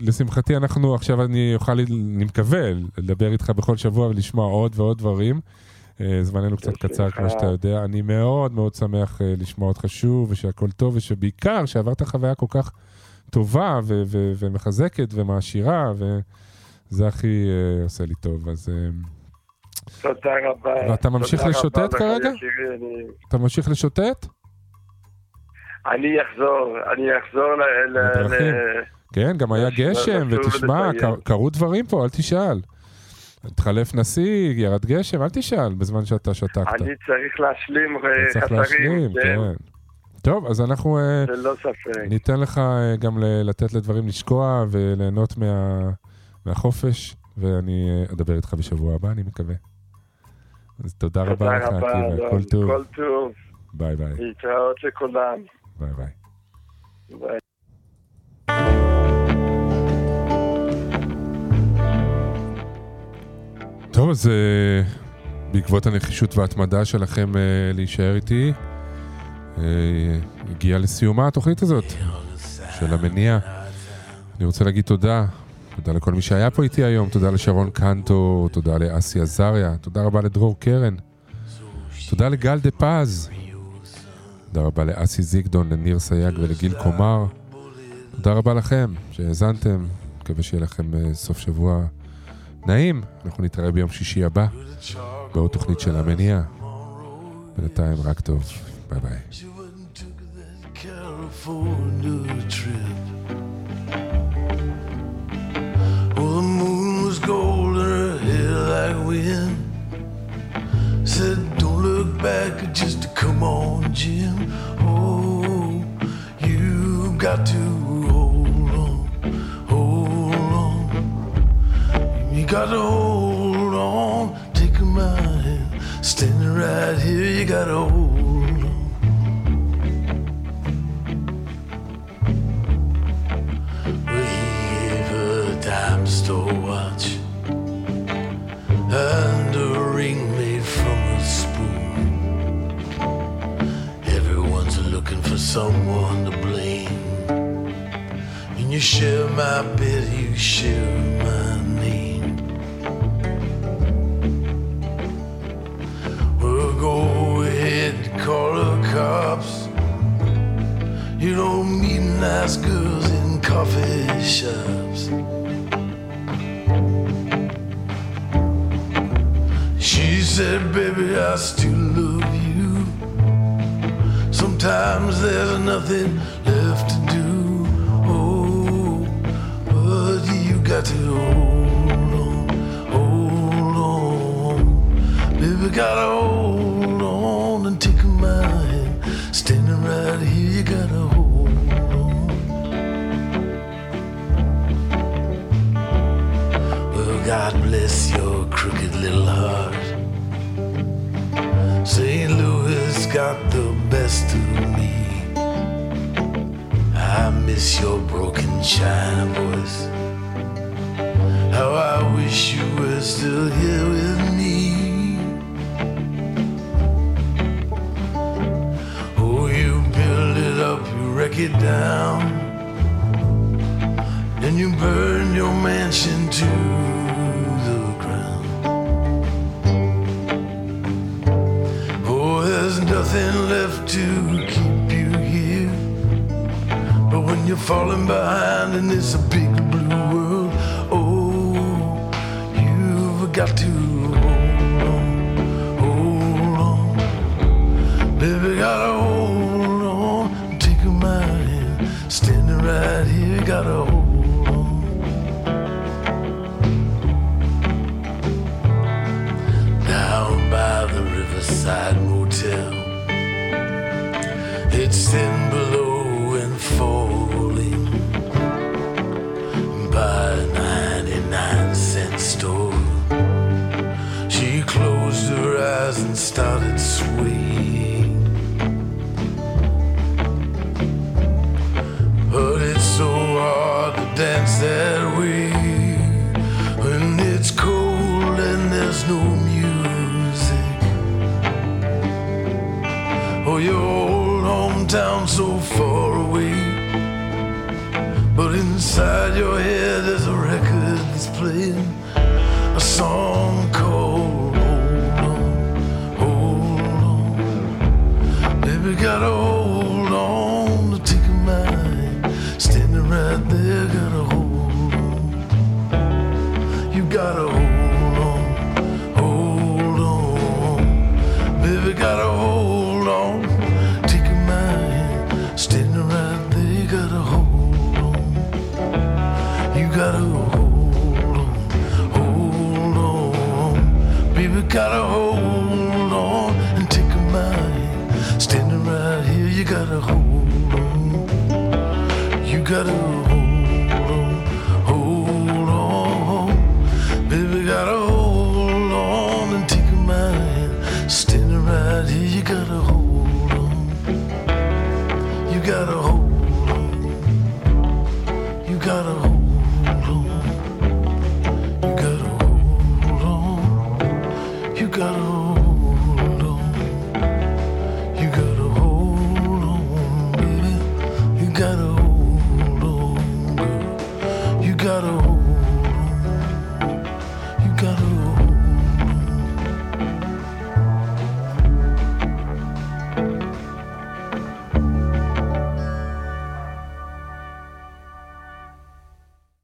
לשמחתי אנחנו עכשיו, אני אוכל, אני מקווה, לדבר איתך בכל שבוע ולשמוע עוד ועוד דברים. אה, זמננו קצת קצר, כמו שאתה יודע. אני מאוד מאוד שמח לשמוע אותך שוב, ושהכול טוב, ושבעיקר, שעברת חוויה כל כך טובה ו- ו- ומחזקת ומעשירה, וזה הכי אה, עושה לי טוב. אז אה, תודה רבה. ואתה ממשיך לשוטט כרגע? אתה ממשיך לשוטט? אני אחזור, אני אחזור ל... ל- בדרכים. ל- כן, גם היה גשם, ותשמע, קרו דברים פה, אל תשאל. התחלף נשיא, ירד גשם, אל תשאל בזמן שאתה שתקת. אני צריך להשלים אה, צריך חסרים, להשלים, כן. טוב, אז אנחנו אה, ללא ספק. ניתן לך אה, גם לתת לדברים לשקוע וליהנות מה- מהחופש, ואני אדבר איתך בשבוע הבא, אני מקווה. אז תודה רבה תודה לך, רבה, עקיבא, אלון. כל טוב. כל טוב. ביי ביי. להתראות לכולם. ביי ביי. ביי. טוב, אז אה, בעקבות הנחישות וההתמדה שלכם אה, להישאר איתי, אה, הגיעה לסיומה התוכנית הזאת של המניע. אני רוצה להגיד תודה. תודה לכל מי שהיה פה איתי היום, תודה לשרון קנטו, תודה לאסי עזריה, תודה רבה לדרור קרן, תודה לגל דה פז, תודה רבה לאסי זיגדון, לניר סייג ולגיל קומר, תודה רבה לכם שהאזנתם, מקווה שיהיה לכם אה, סוף שבוע נעים, אנחנו נתראה ביום שישי הבא, בעוד תוכנית של המניע. בינתיים רק טוב, ביי ביי. Said, back, just to come on, Jim. Oh, you got to hold on, hold on. You got to hold on, take my hand, standing right here. You got to hold on. We gave a dime store watch and a ring someone to blame. And you share my bed, you share my name. Well, go ahead, call the cops. You don't meet nice girls in coffee shops. She said, Baby, I still love. Sometimes there's nothing left to do. Oh, but you got to hold on, hold on. Baby, gotta hold on and take my hand. Standing right here, you gotta hold God bless your crooked little heart. St. Louis got the best of me. I miss your broken china voice. How I wish you were still here with me. Oh, you build it up, you wreck it down. and you burn your mansion to nothing left to keep you here. But when you're falling behind in this big blue world, oh, you've got to